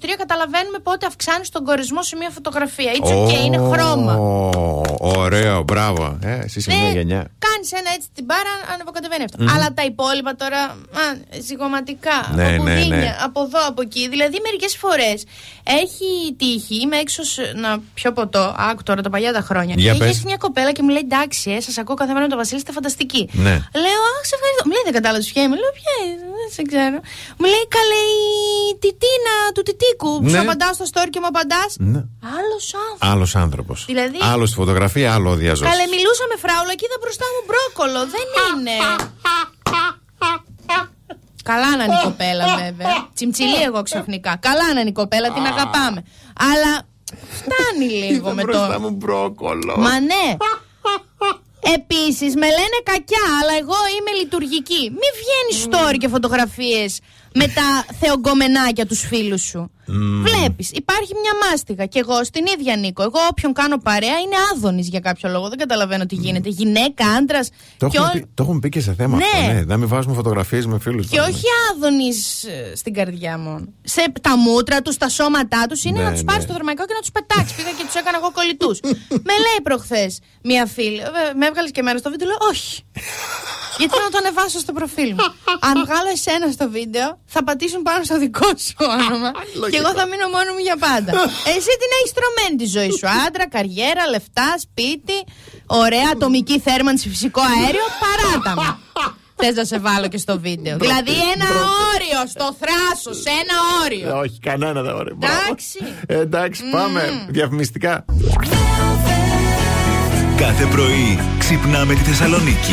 2023. Καταλαβαίνουμε πότε αυξάνει τον κορισμό σε μια φωτογραφία. It's okay, είναι χρώμα. Ω, Ωραίο, μπράβο. Ε, εσύ είσαι μια γενιά. Κάνει ένα έτσι την μπάρα, ανεβοκατεβαίνει αυτό. Μμμ. Αλλά τα υπόλοιπα τώρα, α, ζυγωματικά, Ναι, από ναι, πουδίνια, ναι. από εδώ, από εκεί. Δηλαδή, μερικές φορές έχει τύχει, είμαι έξω σ- να πιω ποτό. Άκου τώρα τα παλιά τα χρόνια. Για έχει πες. έρθει μια κοπέλα και μου λέει: Εντάξει, ε, σας ακούω κάθε μέρα με τον Βασίλη, είστε φανταστικοί. Ναι. Λέω, Αχ, σε ευχαριστώ. Μου λέει, Δεν κατάλαβες ποια είμαι. Λέω, Ποια είναι, δεν σε ξέρω. Μου λέει, Καλέ η τιτίνα του τιτίκου. Ναι. Σου απαντάω στο story και μου απαντάς. Ναι. Άλλος άνθρωπος. Άλλος άνθρωπος. Δηλαδή- Άλλος στη φωτογραφία, άλλο ο διαζώση. Καλέ, μιλούσα με φράουλα και είδα μπροστά μου μπρόκολο. Δεν είναι. Καλά να είναι η κοπέλα, βέβαια. Τσιμτσιλή εγώ ξαφνικά. Καλά να είναι η κοπέλα, την αγαπάμε. Αλλά φτάνει *laughs* λίγο με το. μπροστά μου μπρόκολο. Μα ναι. Επίσης, με λένε κακιά, αλλά εγώ είμαι λειτουργική. Μην βγαίνεις story και φωτογραφίες με τα θεογκομενάκια τους φίλους σου. Βλέπεις, υπάρχει μια μάστιγα. Και εγώ στην ίδια Νίκο. Εγώ όποιον κάνω παρέα είναι άδωνης για κάποιο λόγο. Δεν καταλαβαίνω τι γίνεται. Γυναίκα, άντρας. Το Και, έχουμε, ό- πει, το έχουμε πει και σε θέμα Ναι. αυτό. Ναι, να μην βάζουμε φωτογραφίες με φίλους. και όχι άδωνης στην καρδιά μόνο. Σε τα μούτρα τους, τα σώματά τους είναι Ναι, να τους πάρεις ναι. στο δρομαϊκό και να τους πετάξεις. Πήγα και τους έκανα εγώ κολλητούς. *laughs* με λέει προχθές μία φίλη, «Ε, με έβγαλες και εμένα στο βίντεο. Λέω όχι. *laughs* Γιατί να το ανεβάσω στο προφίλ μου. Αν βγάλω εσένα στο βίντεο, θα πατήσουν πάνω στο δικό σου όνομα. και εγώ θα μείνω μόνο μου για πάντα. *laughs* Εσύ την έχεις στρωμένη τη ζωή σου. Άντρα, καριέρα, λεφτά, σπίτι, ωραία ατομική θέρμανση, φυσικό αέριο. Παράτα μου. *laughs* Θες να σε βάλω και στο βίντεο. δηλαδή ένα όριο στο θράσος, σε ένα όριο. Ε, Όχι, κανένα δεν ωραία. Εντάξει. Ε, εντάξει, πάμε. Διαφημιστικά. Κάθε πρωί ξυπνάμε τη Θεσσαλονίκη.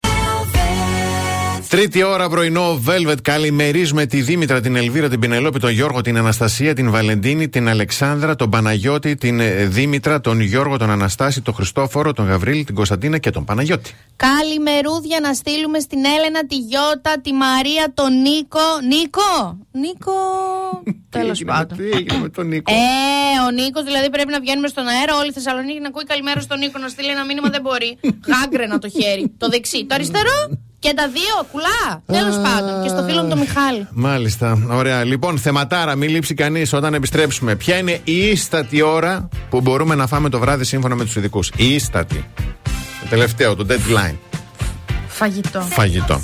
Τρίτη ώρα πρωινό Velvet. Καλημερίζουμε τη Δήμητρα, την Ελβίρα, την Πινελόπη, τον Γιώργο, την Αναστασία, την Βαλεντίνη, την Αλεξάνδρα, τον Παναγιώτη, την ε, Δήμητρα, τον Γιώργο, τον Αναστάση, τον Χριστόφορο, τον Γαβρίλη, την Κωνσταντίνα και τον Παναγιώτη. Καλημερούδια να στείλουμε στην Έλενα, τη Γιώτα, τη Μαρία, τον Νίκο. Νίκο! Νίκο! *laughs* Τέλος πάντων. Τι έγινε με τον Νίκο; Ε, ο Νίκος δηλαδή πρέπει να βγαίνουμε στον αέρα, όλη η Θεσσαλονίκη να ακούει καλημέρα στον Νίκο, να στείλει ένα μήνυμα δεν μπορεί. *laughs* Γάγκρενα το χέρι. Το δεξί. Το αριστερό; Και τα δύο, κουλά. Τέλος πάντων. Και στο φίλο μου τον Μιχάλη. Μάλιστα, ωραία. Λοιπόν, θεματάρα, μην λείψει κανείς όταν επιστρέψουμε. Ποια είναι η ίστατη ώρα που μπορούμε να φάμε το βράδυ σύμφωνα με τους ειδικούς; Η ίστατη. Το τελευταίο, το deadline. Φαγητό. Φαγητό.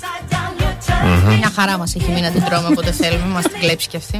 Μμμ. Μια χαρά μας έχει μείνει να την τρώμε όποτε θέλουμε. Μας την κλέψει κι αυτή.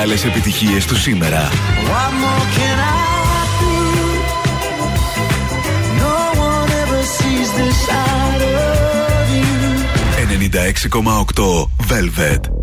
μεγάλες επιτυχίες του σήμερα. 96,8 Velvet.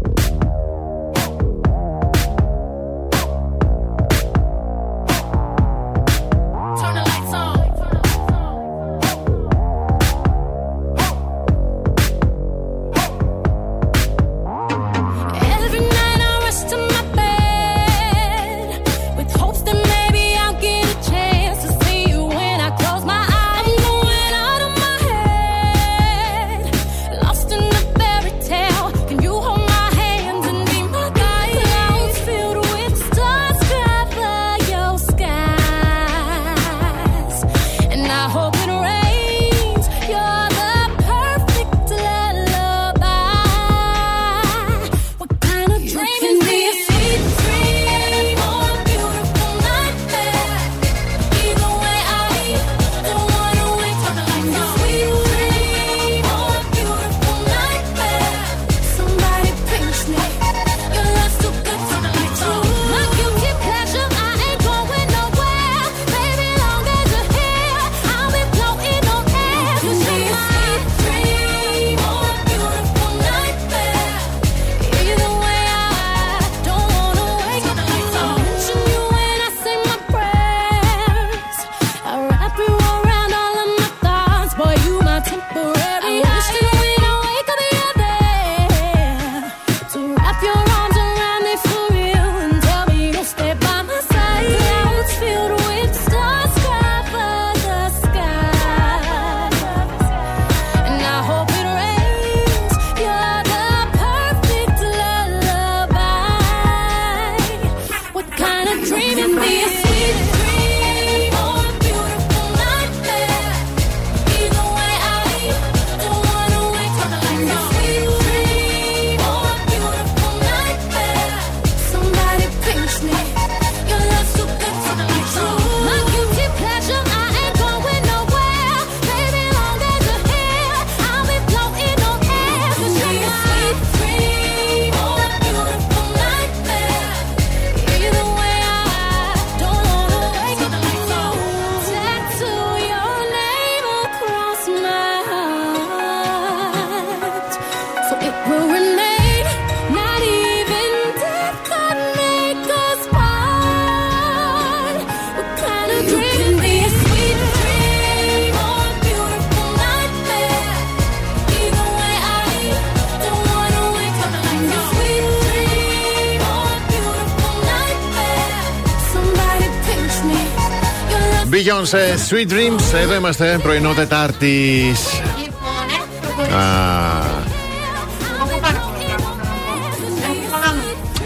Love Beyoncé, Sweet Dreams. Εδώ είμαστε, πρωινό Τετάρτης.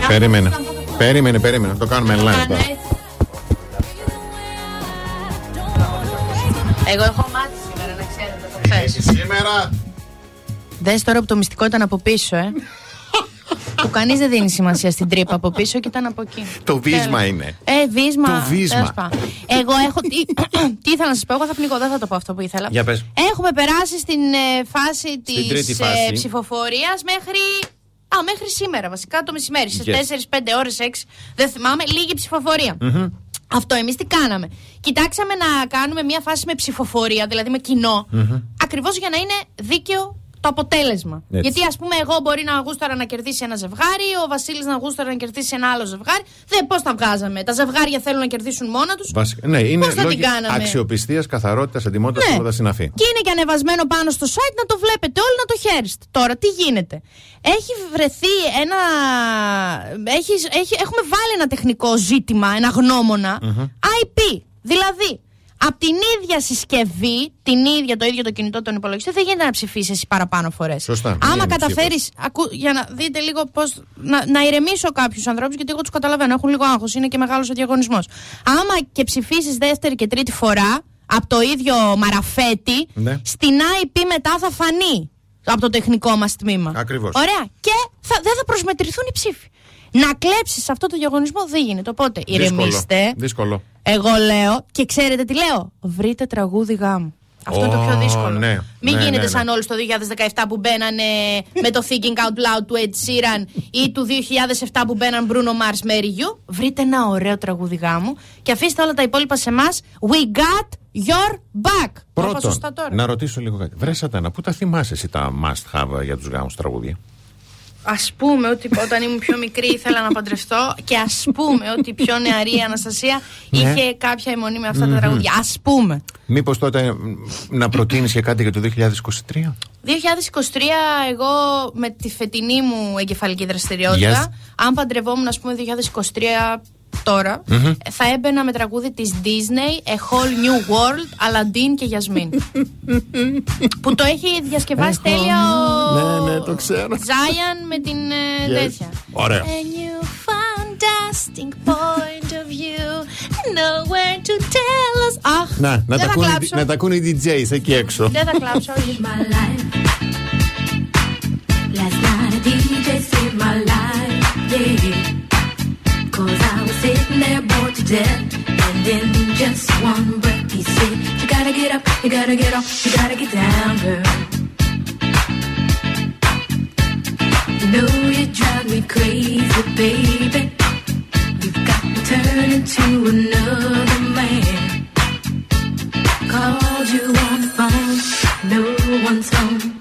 Περίμενε. Περίμενε, περίμενε. Το κάνουμε live τώρα. Εγώ έχω μάθει σήμερα, να ξέρετε. το χθες. Σήμερα. Δες τώρα που το μυστικό ήταν από πίσω, ε. που κανείς δεν δίνει σημασία στην τρύπα από πίσω και ήταν από εκεί. Το βίσμα Τέλος. είναι. Ε, βίσμα. Το βίσμα. Τέλος πάντων. Εγώ έχω. Τι, *clears throat* τι ήθελα να σας πω, εγώ θα πνιγώ, δεν θα το πω αυτό που ήθελα. Για πες. Έχουμε περάσει στην ε, φάση της τρίτη φάση. ε, ψηφοφορίας μέχρι. Α, μέχρι σήμερα βασικά το μεσημέρι. Σε Yes. 4-5 ώρες, 6. Δεν θυμάμαι, λίγη ψηφοφορία. Αυτό εμείς τι κάναμε. Κοιτάξαμε να κάνουμε μια φάση με ψηφοφορία, δηλαδή με κοινό, ακριβώς για να είναι δίκαιο το αποτέλεσμα. Έτσι. Γιατί, ας πούμε, εγώ μπορεί να γούσταρα να κερδίσει ένα ζευγάρι, ο Βασίλης να γούσταρα να κερδίσει ένα άλλο ζευγάρι. Δεν πώς τα βγάζαμε. Τα ζευγάρια θέλουν να κερδίσουν μόνα τους. Βασικά, ναι, είναι Πώς θα την λόγια κάναμε; αξιοπιστίας, καθαρότητας, ετοιμότητας Ναι. ναι. όλα συναφή. Και είναι και ανεβασμένο πάνω στο site να το βλέπετε όλοι να το χαίρεστε. Τώρα τι γίνεται; Έχει βρεθεί ένα. Έχεις, έχει, έχουμε βάλει ένα τεχνικό ζήτημα, ένα γνώμονα, IP. Δηλαδή, Από την ίδια συσκευή, την ίδια, το ίδιο το κινητό, τον υπολογιστή, δεν γίνεται να ψηφίσεις εσύ παραπάνω φορές. Σωστά. Άμα Βγαίνει καταφέρεις. Για να δείτε λίγο πώς. Να, να ηρεμήσω κάποιους ανθρώπους, γιατί εγώ τους καταλαβαίνω. Έχουν λίγο άγχος, είναι και μεγάλος ο διαγωνισμός. Άμα και ψηφίσεις δεύτερη και τρίτη φορά από το ίδιο μαραφέτη, Ναι. στην IP μετά θα φανεί από το τεχνικό μας τμήμα. Ακριβώς. Ωραία. Και θα, δεν θα προσμετρηθούν οι ψήφοι. Να κλέψεις αυτό το διαγωνισμό δεν γίνεται. Οπότε ηρεμήστε. Δύσκολο. Εγώ λέω και ξέρετε τι λέω. Βρείτε τραγούδι γάμου. Αυτό είναι το πιο Ω, δύσκολο. ναι. Μην Ναι, γίνετε ναι, ναι. σαν όλοι το 2017 που μπαίνανε με το Thinking Out Loud του Ed Sheeran ή του 2007 που μπαίναν Bruno Mars Mary You. Βρείτε ένα ωραίο τραγούδι γάμου και αφήστε όλα τα υπόλοιπα σε εμάς. We got your back. Το είπα Πρώτον, σωστά τώρα. να ρωτήσω λίγο κάτι. Βρε Σατάνα, πού τα θυμάσαι εσύ τα must have για τους γάμους τραγούδια; Α πούμε ότι όταν ήμουν πιο μικρή ήθελα να παντρευτώ και ας πούμε ότι η πιο νεαρή η Αναστασία Ναι. είχε κάποια αιμονή με αυτά τα Μμμ. τραγούδια. Α πούμε. Μήπως τότε μ, να προτείνεις και κάτι για το 2023. 2023 εγώ με τη φετινή μου εγκεφαλική δραστηριότητα Yes. αν παντρευόμουν ας πούμε 2023 τώρα Μμμ. ε, θα έμπαινα με τραγούδι της Disney A Whole New World Aladdin και Yasmin *laughs* που το έχει διασκευάσει Έχω- τέλεια ο Ναι, ναι, το ξέρω. Ζάιαν με την ε, Yes. τέτοια Ωραίο. A new fantastic point of view Nowhere to tell us Αχ, Να, να δεν τα, θα ακούνε, κλάψω. να τα ακούνε οι DJs εκεί έξω. Δεν θα κλάψω όχι. Last night a DJ saved my life, yeah. Cause I was sitting there bored to death. And in just one breath he said, You gotta get up, you gotta get off, you gotta get down, girl. You know you drive me crazy, baby. You've got me turning to another man. Called you on the phone, no one's home.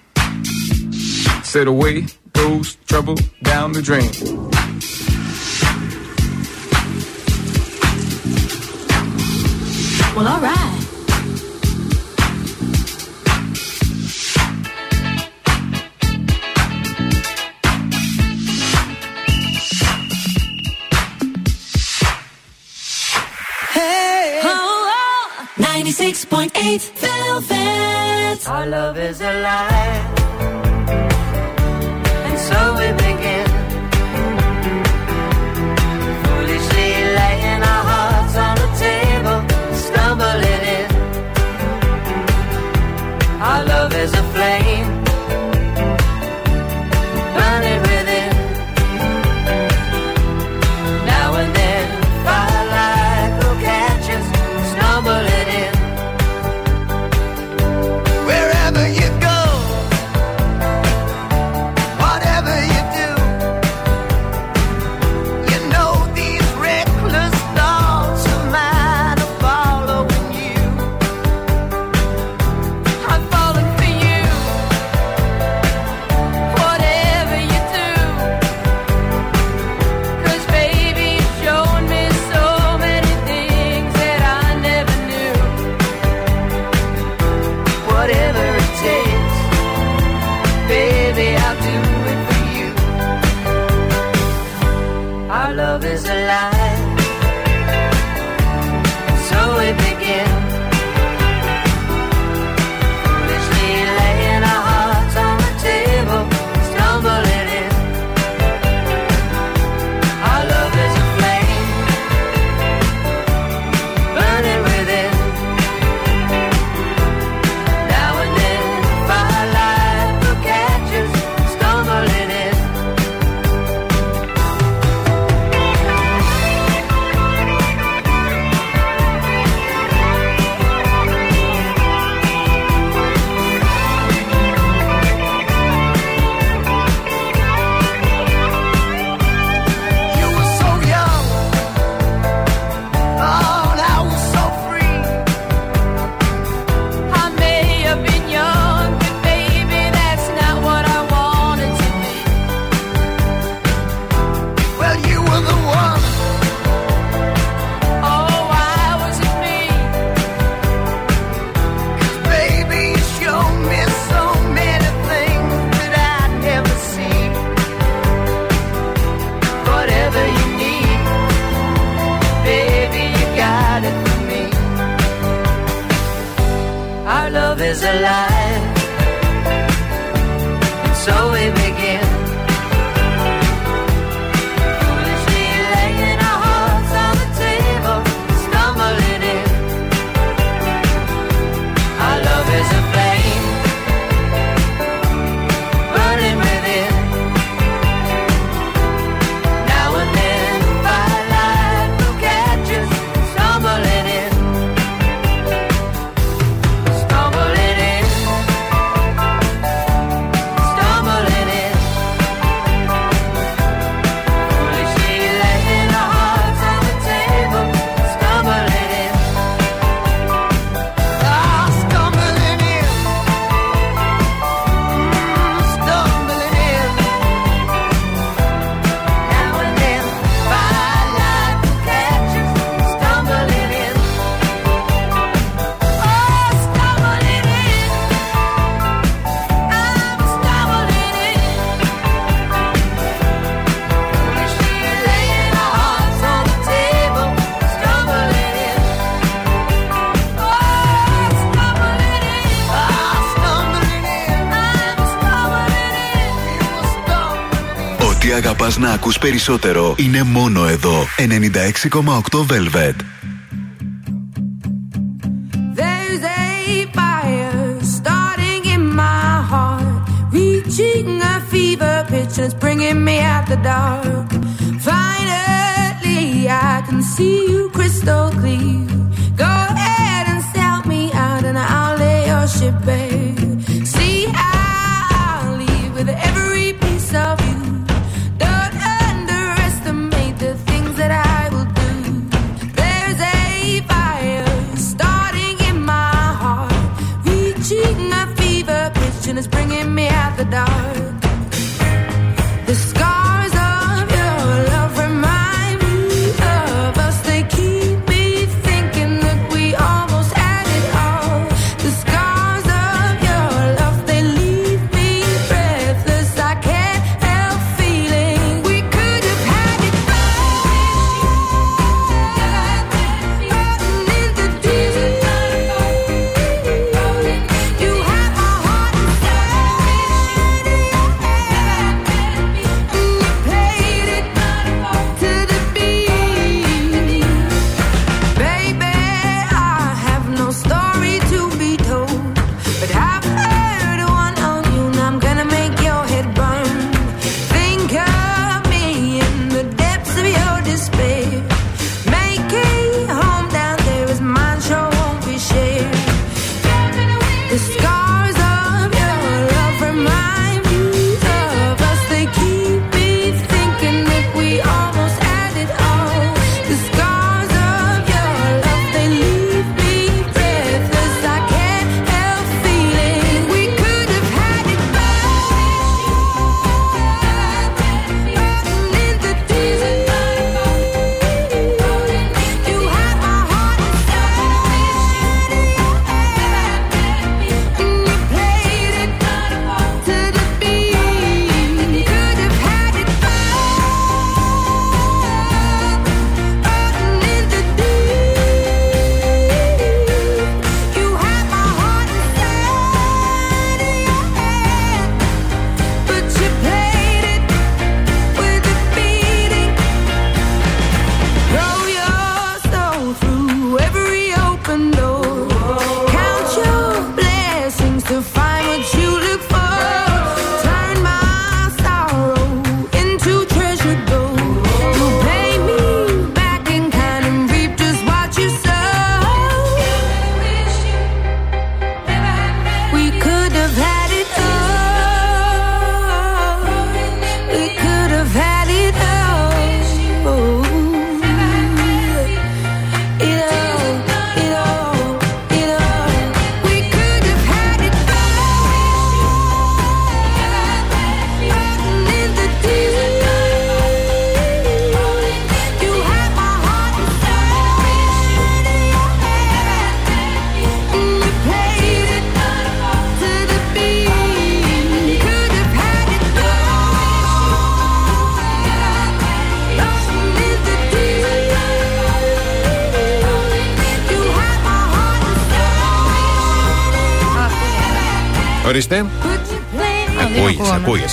said away goes trouble down the drain. Well, all right. Oh, oh. Six point eight Velvet. Our love is alive. μας να ακούς περισσότερο είναι μόνο εδώ 96,8 Velvet There's a fire starting in my heart Reaching a fever pitch and bringing me out the dark Finally I can see you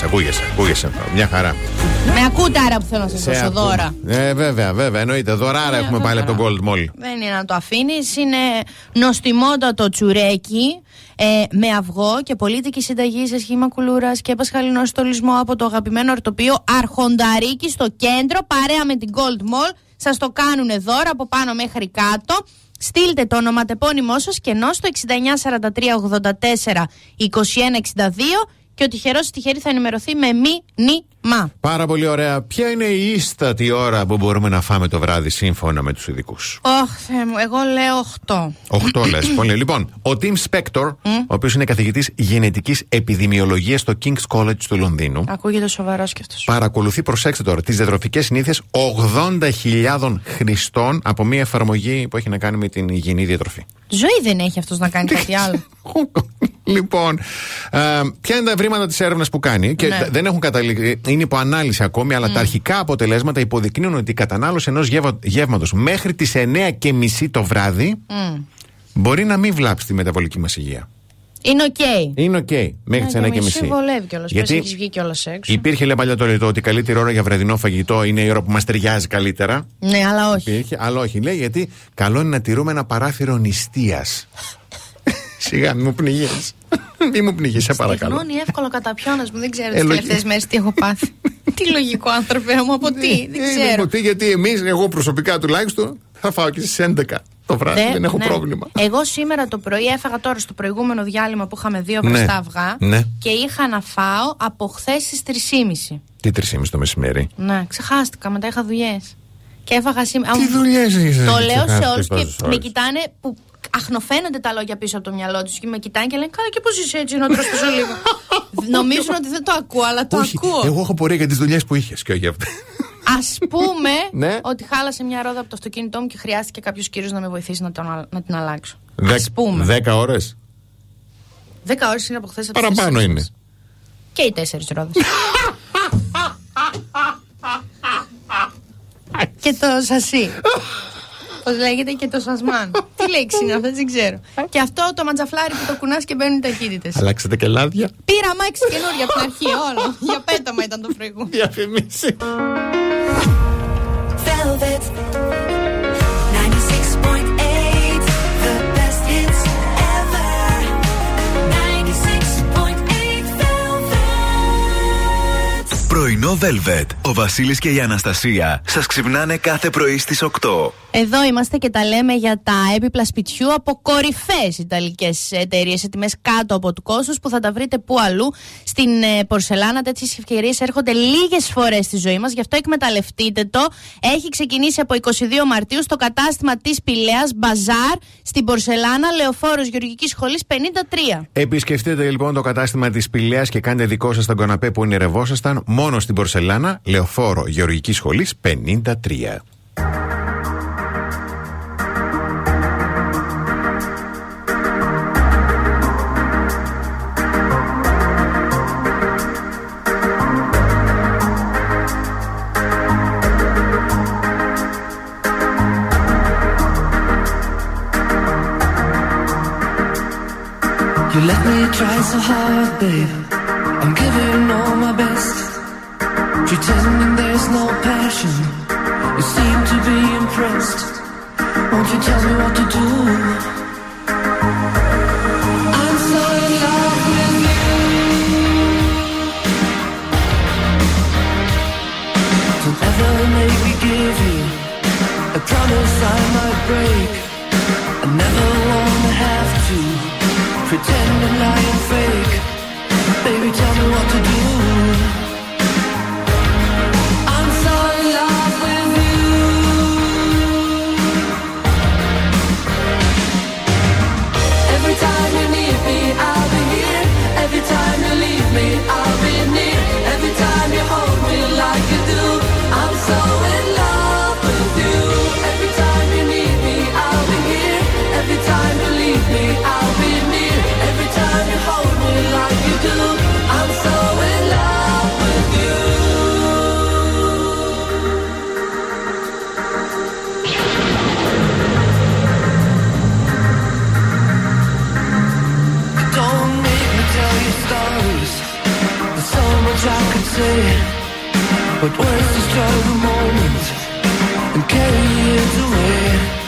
Ακούγεσαι, ακούγεσαι, ακούγεσαι, ακούγεσαι. Μια χαρά. Με ακούτε άρα που θέλω να σας δώσω ακούω. δώρα. Ε, βέβαια, βέβαια. Εννοείται. Δωράρα Ε, έχουμε πάλι από τον Gold Mall. Δεν είναι να το αφήνεις. Είναι νοστιμότατο τσουρέκι ε, με αυγό και πολίτικη συνταγή σε σχήμα κουλούρας και πασχαλινό στολισμό από το αγαπημένο ορτοπείο Αρχονταρίκη στο κέντρο, παρέα με την Gold Mall. Σας το κάνουν δώρα από πάνω μέχρι κάτω. Στείλτε το ονοματεπώνυμό σας και ενώ στο 694384 2162 και ο τυχερός ή τυχερή θα ενημερωθεί με μήνυμα. Πάρα πολύ ωραία. Ποια είναι η ίστατη ώρα που μπορούμε να φάμε το βράδυ σύμφωνα με τους ειδικούς; Ωχ, Θεέ μου, εγώ λέω 8. 8 λες. *clears throat* Πολύ. Λοιπόν, ο Tim Spector, ο οποίος είναι καθηγητής γενετικής επιδημιολογίας στο King's College του Λονδίνου, Ακούγεται σοβαρός και αυτός. παρακολουθεί, προσέξτε τώρα, τις διατροφικές συνήθειες 80.000 χρηστών από μια εφαρμογή που έχει να κάνει με την υγιεινή διατροφή. Ζωή δεν έχει αυτός να κάνει κάτι άλλο. *laughs* Λοιπόν, ε, ποια είναι τα ευρήματα της έρευνας που κάνει και Ναι. δεν έχουν καταλήξει, είναι υπό ανάλυση ακόμη, αλλά τα αρχικά αποτελέσματα υποδεικνύουν ότι η κατανάλωση ενός γεύματος μέχρι τις 9.30 το βράδυ Μμ. μπορεί να μην βλάψει τη μεταβολική μας υγεία. Είναι οκ. Είναι οκ μέχρι τις 9.30. Σε βολεύει κιόλας. Γιατί Γιατί έχεις βγει κιόλας έξω. υπήρχε λέει παλιά το ρητό ότι η καλύτερη ώρα για βραδινό φαγητό είναι η ώρα που μας ταιριάζει καλύτερα. Ναι, αλλά όχι. Υπήρχε, αλλά όχι. Λέει γιατί καλό είναι να τηρούμε ένα παράθυρο νηστείας. *laughs* Σιγά, μην μου πνιγείς. *laughs* Μην μου πνιγείς, σε παρακαλώ. Στεγνώνει εύκολο κατά πιόνα μου. Δεν ξέρω Ε, τις λογι- τελευταίες μέρες τι έχω πάθει. *laughs* τι λογικό άνθρωπε μου, από τι. Δεν Ε, ξέρω. από τι, γιατί εμείς, εγώ προσωπικά τουλάχιστον, θα φάω και στις 11 το βράδυ. Δε- δεν έχω ναι. πρόβλημα. Εγώ σήμερα το πρωί έφαγα τώρα στο προηγούμενο διάλειμμα που είχαμε δύο Ναι. βραστά αυγά Ναι. και είχα να φάω από χθες στις 3.30. Τι 3,5 το μεσημέρι; Ναι, ξεχάστηκα, μετά είχα δουλειές. Και έφαγα σήμερα. Τι Α, δουλειές έχεις, Το ε, λέω σε ξεχάστηκες όλους και τόσες με ώρες. κοιτάνε που αχνοφαίνονται τα λόγια πίσω από το μυαλό τους και με κοιτάνε και λένε Καλά, και πώς είσαι έτσι να τρως τόσο λίγο. Νομίζουν ότι δεν το ακούω, αλλά το Όχι, ακούω. εγώ έχω πορεία για τις δουλειές που είχες και όχι για αυτά. Α πούμε *laughs* Ναι. ότι χάλασε μια ρόδα από το αυτοκίνητό μου και χρειάστηκε κάποιος κύριος να με βοηθήσει να, τον, α- να την αλλάξω. Δεκ- πούμε. Δέκα ώρες; Δέκα ώρες είναι από χθες. Παραπάνω είναι. Και οι τέσσερις ρόδες. *laughs* και το σασί. *laughs* Πώ λέγεται και το σασμάν. *laughs* Τι λέξη είναι αυτό, δεν ξέρω. και αυτό το ματζαφλάρι που το κουνάς και μπαίνουν οι ταχύτητες. Αλλάξατε και λάδια. Πήρα μάξι καινούργια από την αρχή, όλο. Για πέταμα ήταν το προηγούμενο. *laughs* Διαφημίσει. Πρωινό Velvet. Ο Βασίλης και η Αναστασία σας ξυπνάνε κάθε πρωί στις 8. Εδώ είμαστε και τα λέμε για τα έπιπλα σπιτιού από κορυφαίες Ιταλικές εταιρείες σε τιμές κάτω από του κόστους που θα τα βρείτε πού αλλού. Στην ε, πορσελάνα τέτοιες ευκαιρίες έρχονται λίγες φορές στη ζωή μας, γι' αυτό εκμεταλλευτείτε το. Έχει ξεκινήσει από 22 Μαρτίου στο κατάστημα της Πηλέα Μπαζάρ στην πορσελάνα Λεωφόρος Γεωργικής Σχολής 53. Επισκεφτείτε λοιπόν το κατάστημα της Πηλέα και κάντε δικό σας τον καναπέ που ονειρευόσασταν μόνο στην Πορσελάνα, Λεωφόρο Γεωργική Σχολή 53. You let me try so hard, babe. I'm giving all my best. Pretending there's no passion? You seem to be impressed. Won't you tell me what to do? I'm so in love with you. Don't ever make me give you A promise I might break. I never wanna have to Pretend and lie and fake. Baby tell me what to do. say But where's the struggle moment? And carry it away.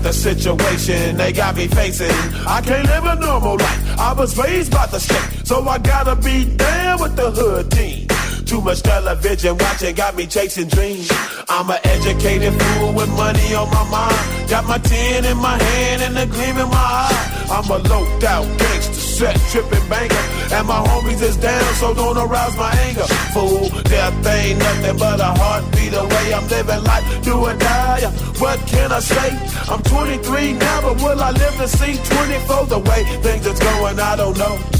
at the situation they got me facing. I can't live a normal life. I was raised by the state, so I gotta be down with the hood team. Too much television watching got me chasing dreams. I'm an educated fool with money on my mind. Got my tin in my hand and a gleam in my eye. I'm a loped out gangster, set tripping banker. And my homies is down, so don't arouse my anger. Fool, death ain't nothing but a heartbeat away. I'm living life, do or die. What can I say? I'm 23 now, but will I live to see 24? The way things is going, I don't know.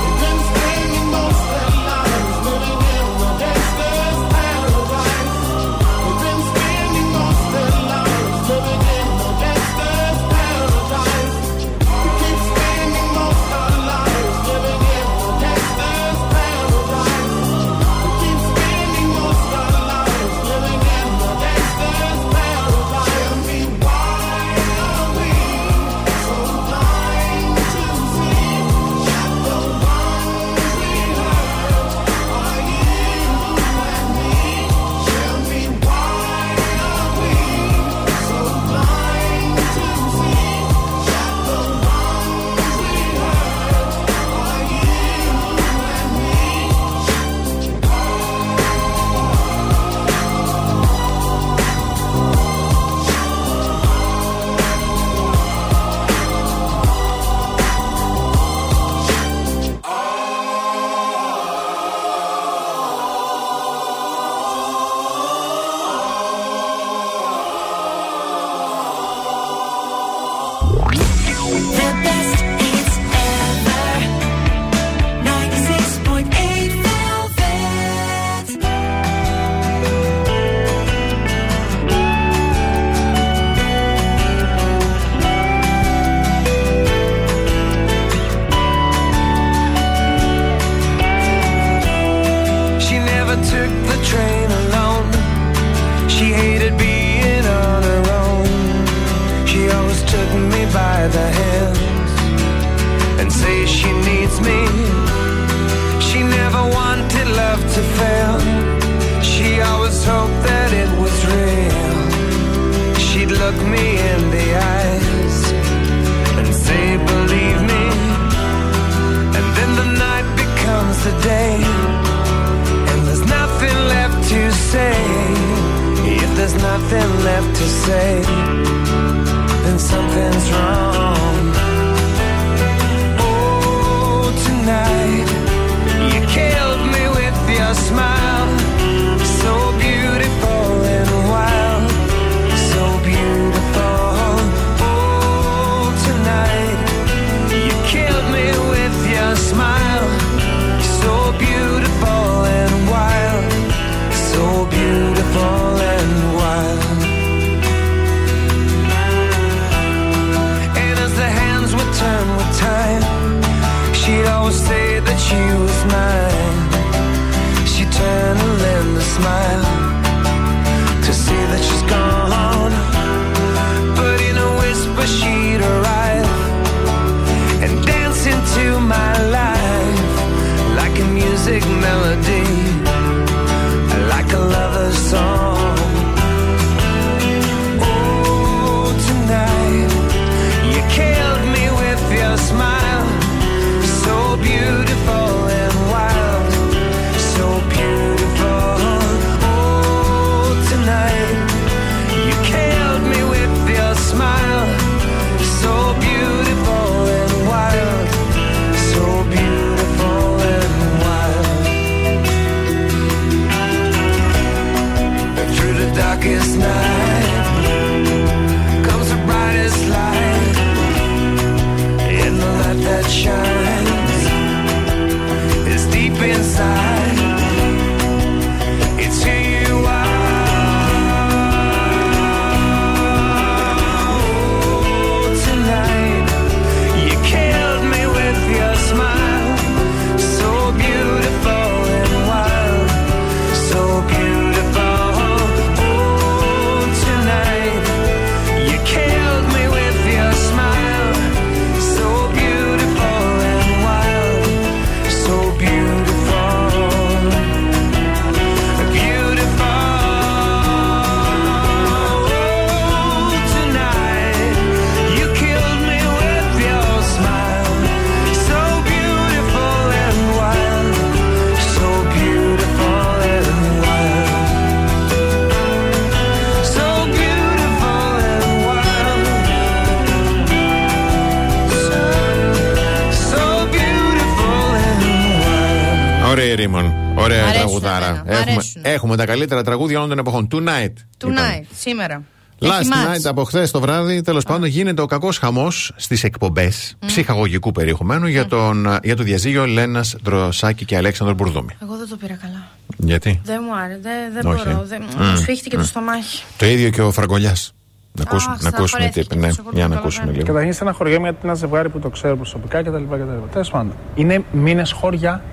Έχουμε, αρέσουν. έχουμε τα καλύτερα τραγούδια όλων των εποχών. Tonight. Tonight, σήμερα. Last Έχει μάτς. night από χθες το βράδυ, τέλος πάντων, γίνεται ο κακός χαμός στις εκπομπές ψυχαγωγικού περιεχομένου για, τον, για το διαζύγιο Λένας Δροσάκη και Αλέξανδρο Μπουρδούμη. Εγώ δεν το πήρα καλά. Γιατί; Δεν μου άρεσε. Δεν, δεν Όχι. μπορώ. Δεν... Μμ. Μου σφίχτηκε το Μμ. στομάχι. Το ίδιο και ο Φραγκολιάς. Να ακούσουμε, Αχ, να ακούσουμε τι είπε. στεναχωρέθηκε Ναι, αυτός, εγώ για το να ακούσουμε λίγο. Καταρχήν στεναχωριέμαι γιατί είναι ένα ζευγάρι που το ξέρω προσωπικά κτλ. Τέλος πάντων. Είναι μήνες χώρια.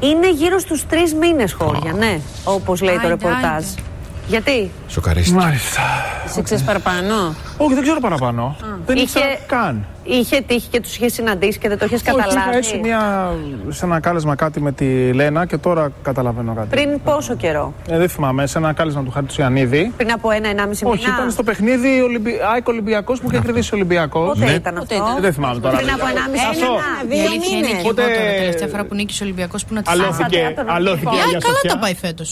Είναι γύρω στους τρεις μήνες χώρια, ναι, όπως λέει το Άιντε, ρεπορτάζ. Άιντε. Γιατί, Σοκαρίστηκε. Μάλιστα. σε ξέρεις παραπάνω; Όχι, δεν ξέρω παραπάνω. Δεν Είχε- ήξερα καν. Είχε τύχει και τους είχε συναντήσει και δεν το είχες Όχι, καταλάβει; είχα έτσι μια, σε ένα κάλεσμα κάτι με τη Λένα και τώρα καταλαβαίνω κάτι. Πριν πόσο καιρό, Ε, δεν θυμάμαι, σε ένα κάλεσμα του Χάρη του Ιαννίδη. πριν από ένα-ενάμιση μήνα. Όχι, ήταν στο παιχνίδι Ολυμπι... ΑΕΚ Ολυμπιακό που είχε κερδίσει ο Ολυμπιακός. Πότε ήταν αυτό; Ε, Δεν θυμάμαι τώρα. Πριν από ενάμιση Αυτό. μήνα, Η δύο αλήθεια είναι και μήνες. εγώ Οπότε- τώρα, τελευταία φορά που νίκησε ο Ολυμπιακός που να τη Αλώθηκε, Χάσατε από τον αλώθηκε Ολυμπιακό. η Ε, καλά Αγία τα πάει Σοφιά. φέτο.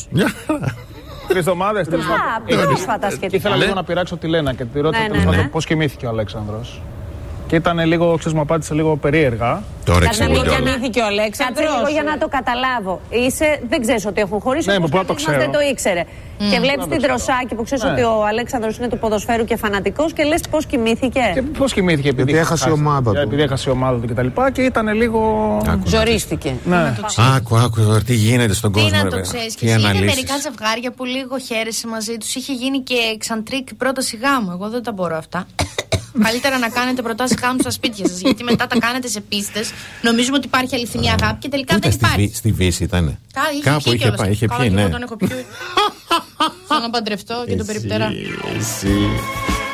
Τρει εβδομάδε, τρει Α, πρόσφατα σχετικά. Και ήθελα λίγο να πειράξω τη Λένα και τη ρώτησα Ναι, τέλος ναι, πάντων ναι. πώς κοιμήθηκε ο Αλέξανδρος. Και ήταν λίγο, ξέρεις, μου απάντησε λίγο περίεργα. Τώρα Κάτσε λίγο εξηγούνται για όλα. να- ο Αλέξανδρος. Κάτσε λίγο για να το καταλάβω. Είσαι, δεν ξέρεις ότι έχουν χωρίσει. Ναι, όπως μου πω να το κανείς μας ξέρω. Δεν το ήξερε. Και βλέπεις το την ξέρω. Δροσάκη που ξέρεις Ναι. ότι ο Αλέξανδρος είναι του ποδοσφαίρου και φανατικός και λες πώς κοιμήθηκε. Και πώς κοιμήθηκε, επειδή Γιατί έχασε η χάσει- ομάδα του. Επειδή έχασε η ομάδα του κτλ. Και ήταν λίγο. Ζορίστηκε. Ναι. Άκου, άκου τώρα τι γίνεται στον Τι κόσμο. να ρε το παιδιά. ξέρεις Τι και εσύ. Είναι αναλύσεις. μερικά ζευγάρια που λίγο χαίρεσαι μαζί τους. Είχε γίνει και εξαντρίκ πρόταση γάμου. Εγώ δεν τα μπορώ αυτά. Καλύτερα να κάνετε προτάσεις γάμου στα σπίτια σας. Γιατί μετά τα κάνετε σε πίστες. Νομίζουμε ότι υπάρχει αληθινή αγάπη και τελικά δεν Ούτε στη, υπάρχει. Βύ- στη Βύση ήταν. Κα- είχε Κάπου πιει είχε κιόλας. πάει, είχε Καλά, πιει, και ναι. εγώ τον έχω πιει. Θέλω να παντρευτώ και τον περιπτερά. Εσύ.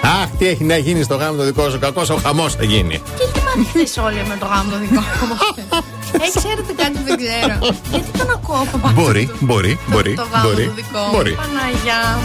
Αχ, τι έχει να γίνει στο γάμο το δικό σου. Κακός ο χαμός θα γίνει. Τι έχετε μάθει χθες όλοι με το γάμο το δικό μου. Ε, ξέρετε κάτι που δεν ξέρω. Γιατί τον ακούω από πάνω. Μπορεί, μπορεί, μπορεί. Το γάμο μπορεί, το δικό μου. μπορεί. Παναγιά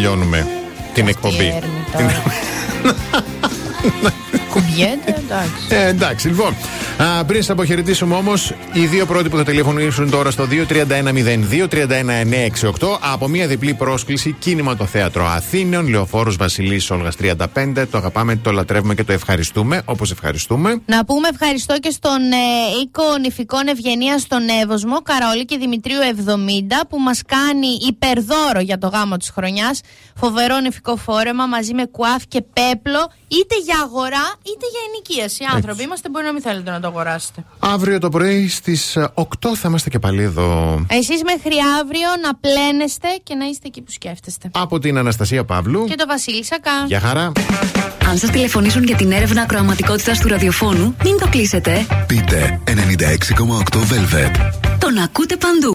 τελειώνουμε την εκπομπή. Την- Κουμπιέται, εντάξει. Ε, εντάξει, λοιπόν. Α, πριν σας αποχαιρετήσουμε όμως, οι δύο πρώτοι που θα τηλεφωνήσουν τώρα στο 23102-31968 από μια διπλή πρόσκληση κίνημα το θέατρο Αθήνων, Λεωφόρος Βασιλής Όλγας 35. Το αγαπάμε, το λατρεύουμε και το ευχαριστούμε όπως ευχαριστούμε. Να πούμε ευχαριστώ και στον ε, οίκο νηφικών ευγενίας στον Εύωσμο, Καρόλη και Δημητρίου 70, που μας κάνει υπερδώρο για το γάμο της χρονιάς. Φοβερό νηφικό φόρεμα μαζί με κουάφ και πέπλο, είτε για αγορά είτε για ενοικίαση. Άνθρωποι είμαστε, μπορεί να μην θέλετε να το αγοράσετε. Αύριο το πρωί στις 8 θα είμαστε και πάλι εδώ. Εσείς μέχρι αύριο να πλένεστε και να είστε εκεί που σκέφτεστε. Από την Αναστασία Παύλου. Και το Βασίλη Σακά. Γεια χαρά. Αν σας τηλεφωνήσουν για την έρευνα ακροαματικότητας του ραδιοφώνου, μην το κλείσετε. Πείτε 96,8 Velvet. Τον ακούτε παντού.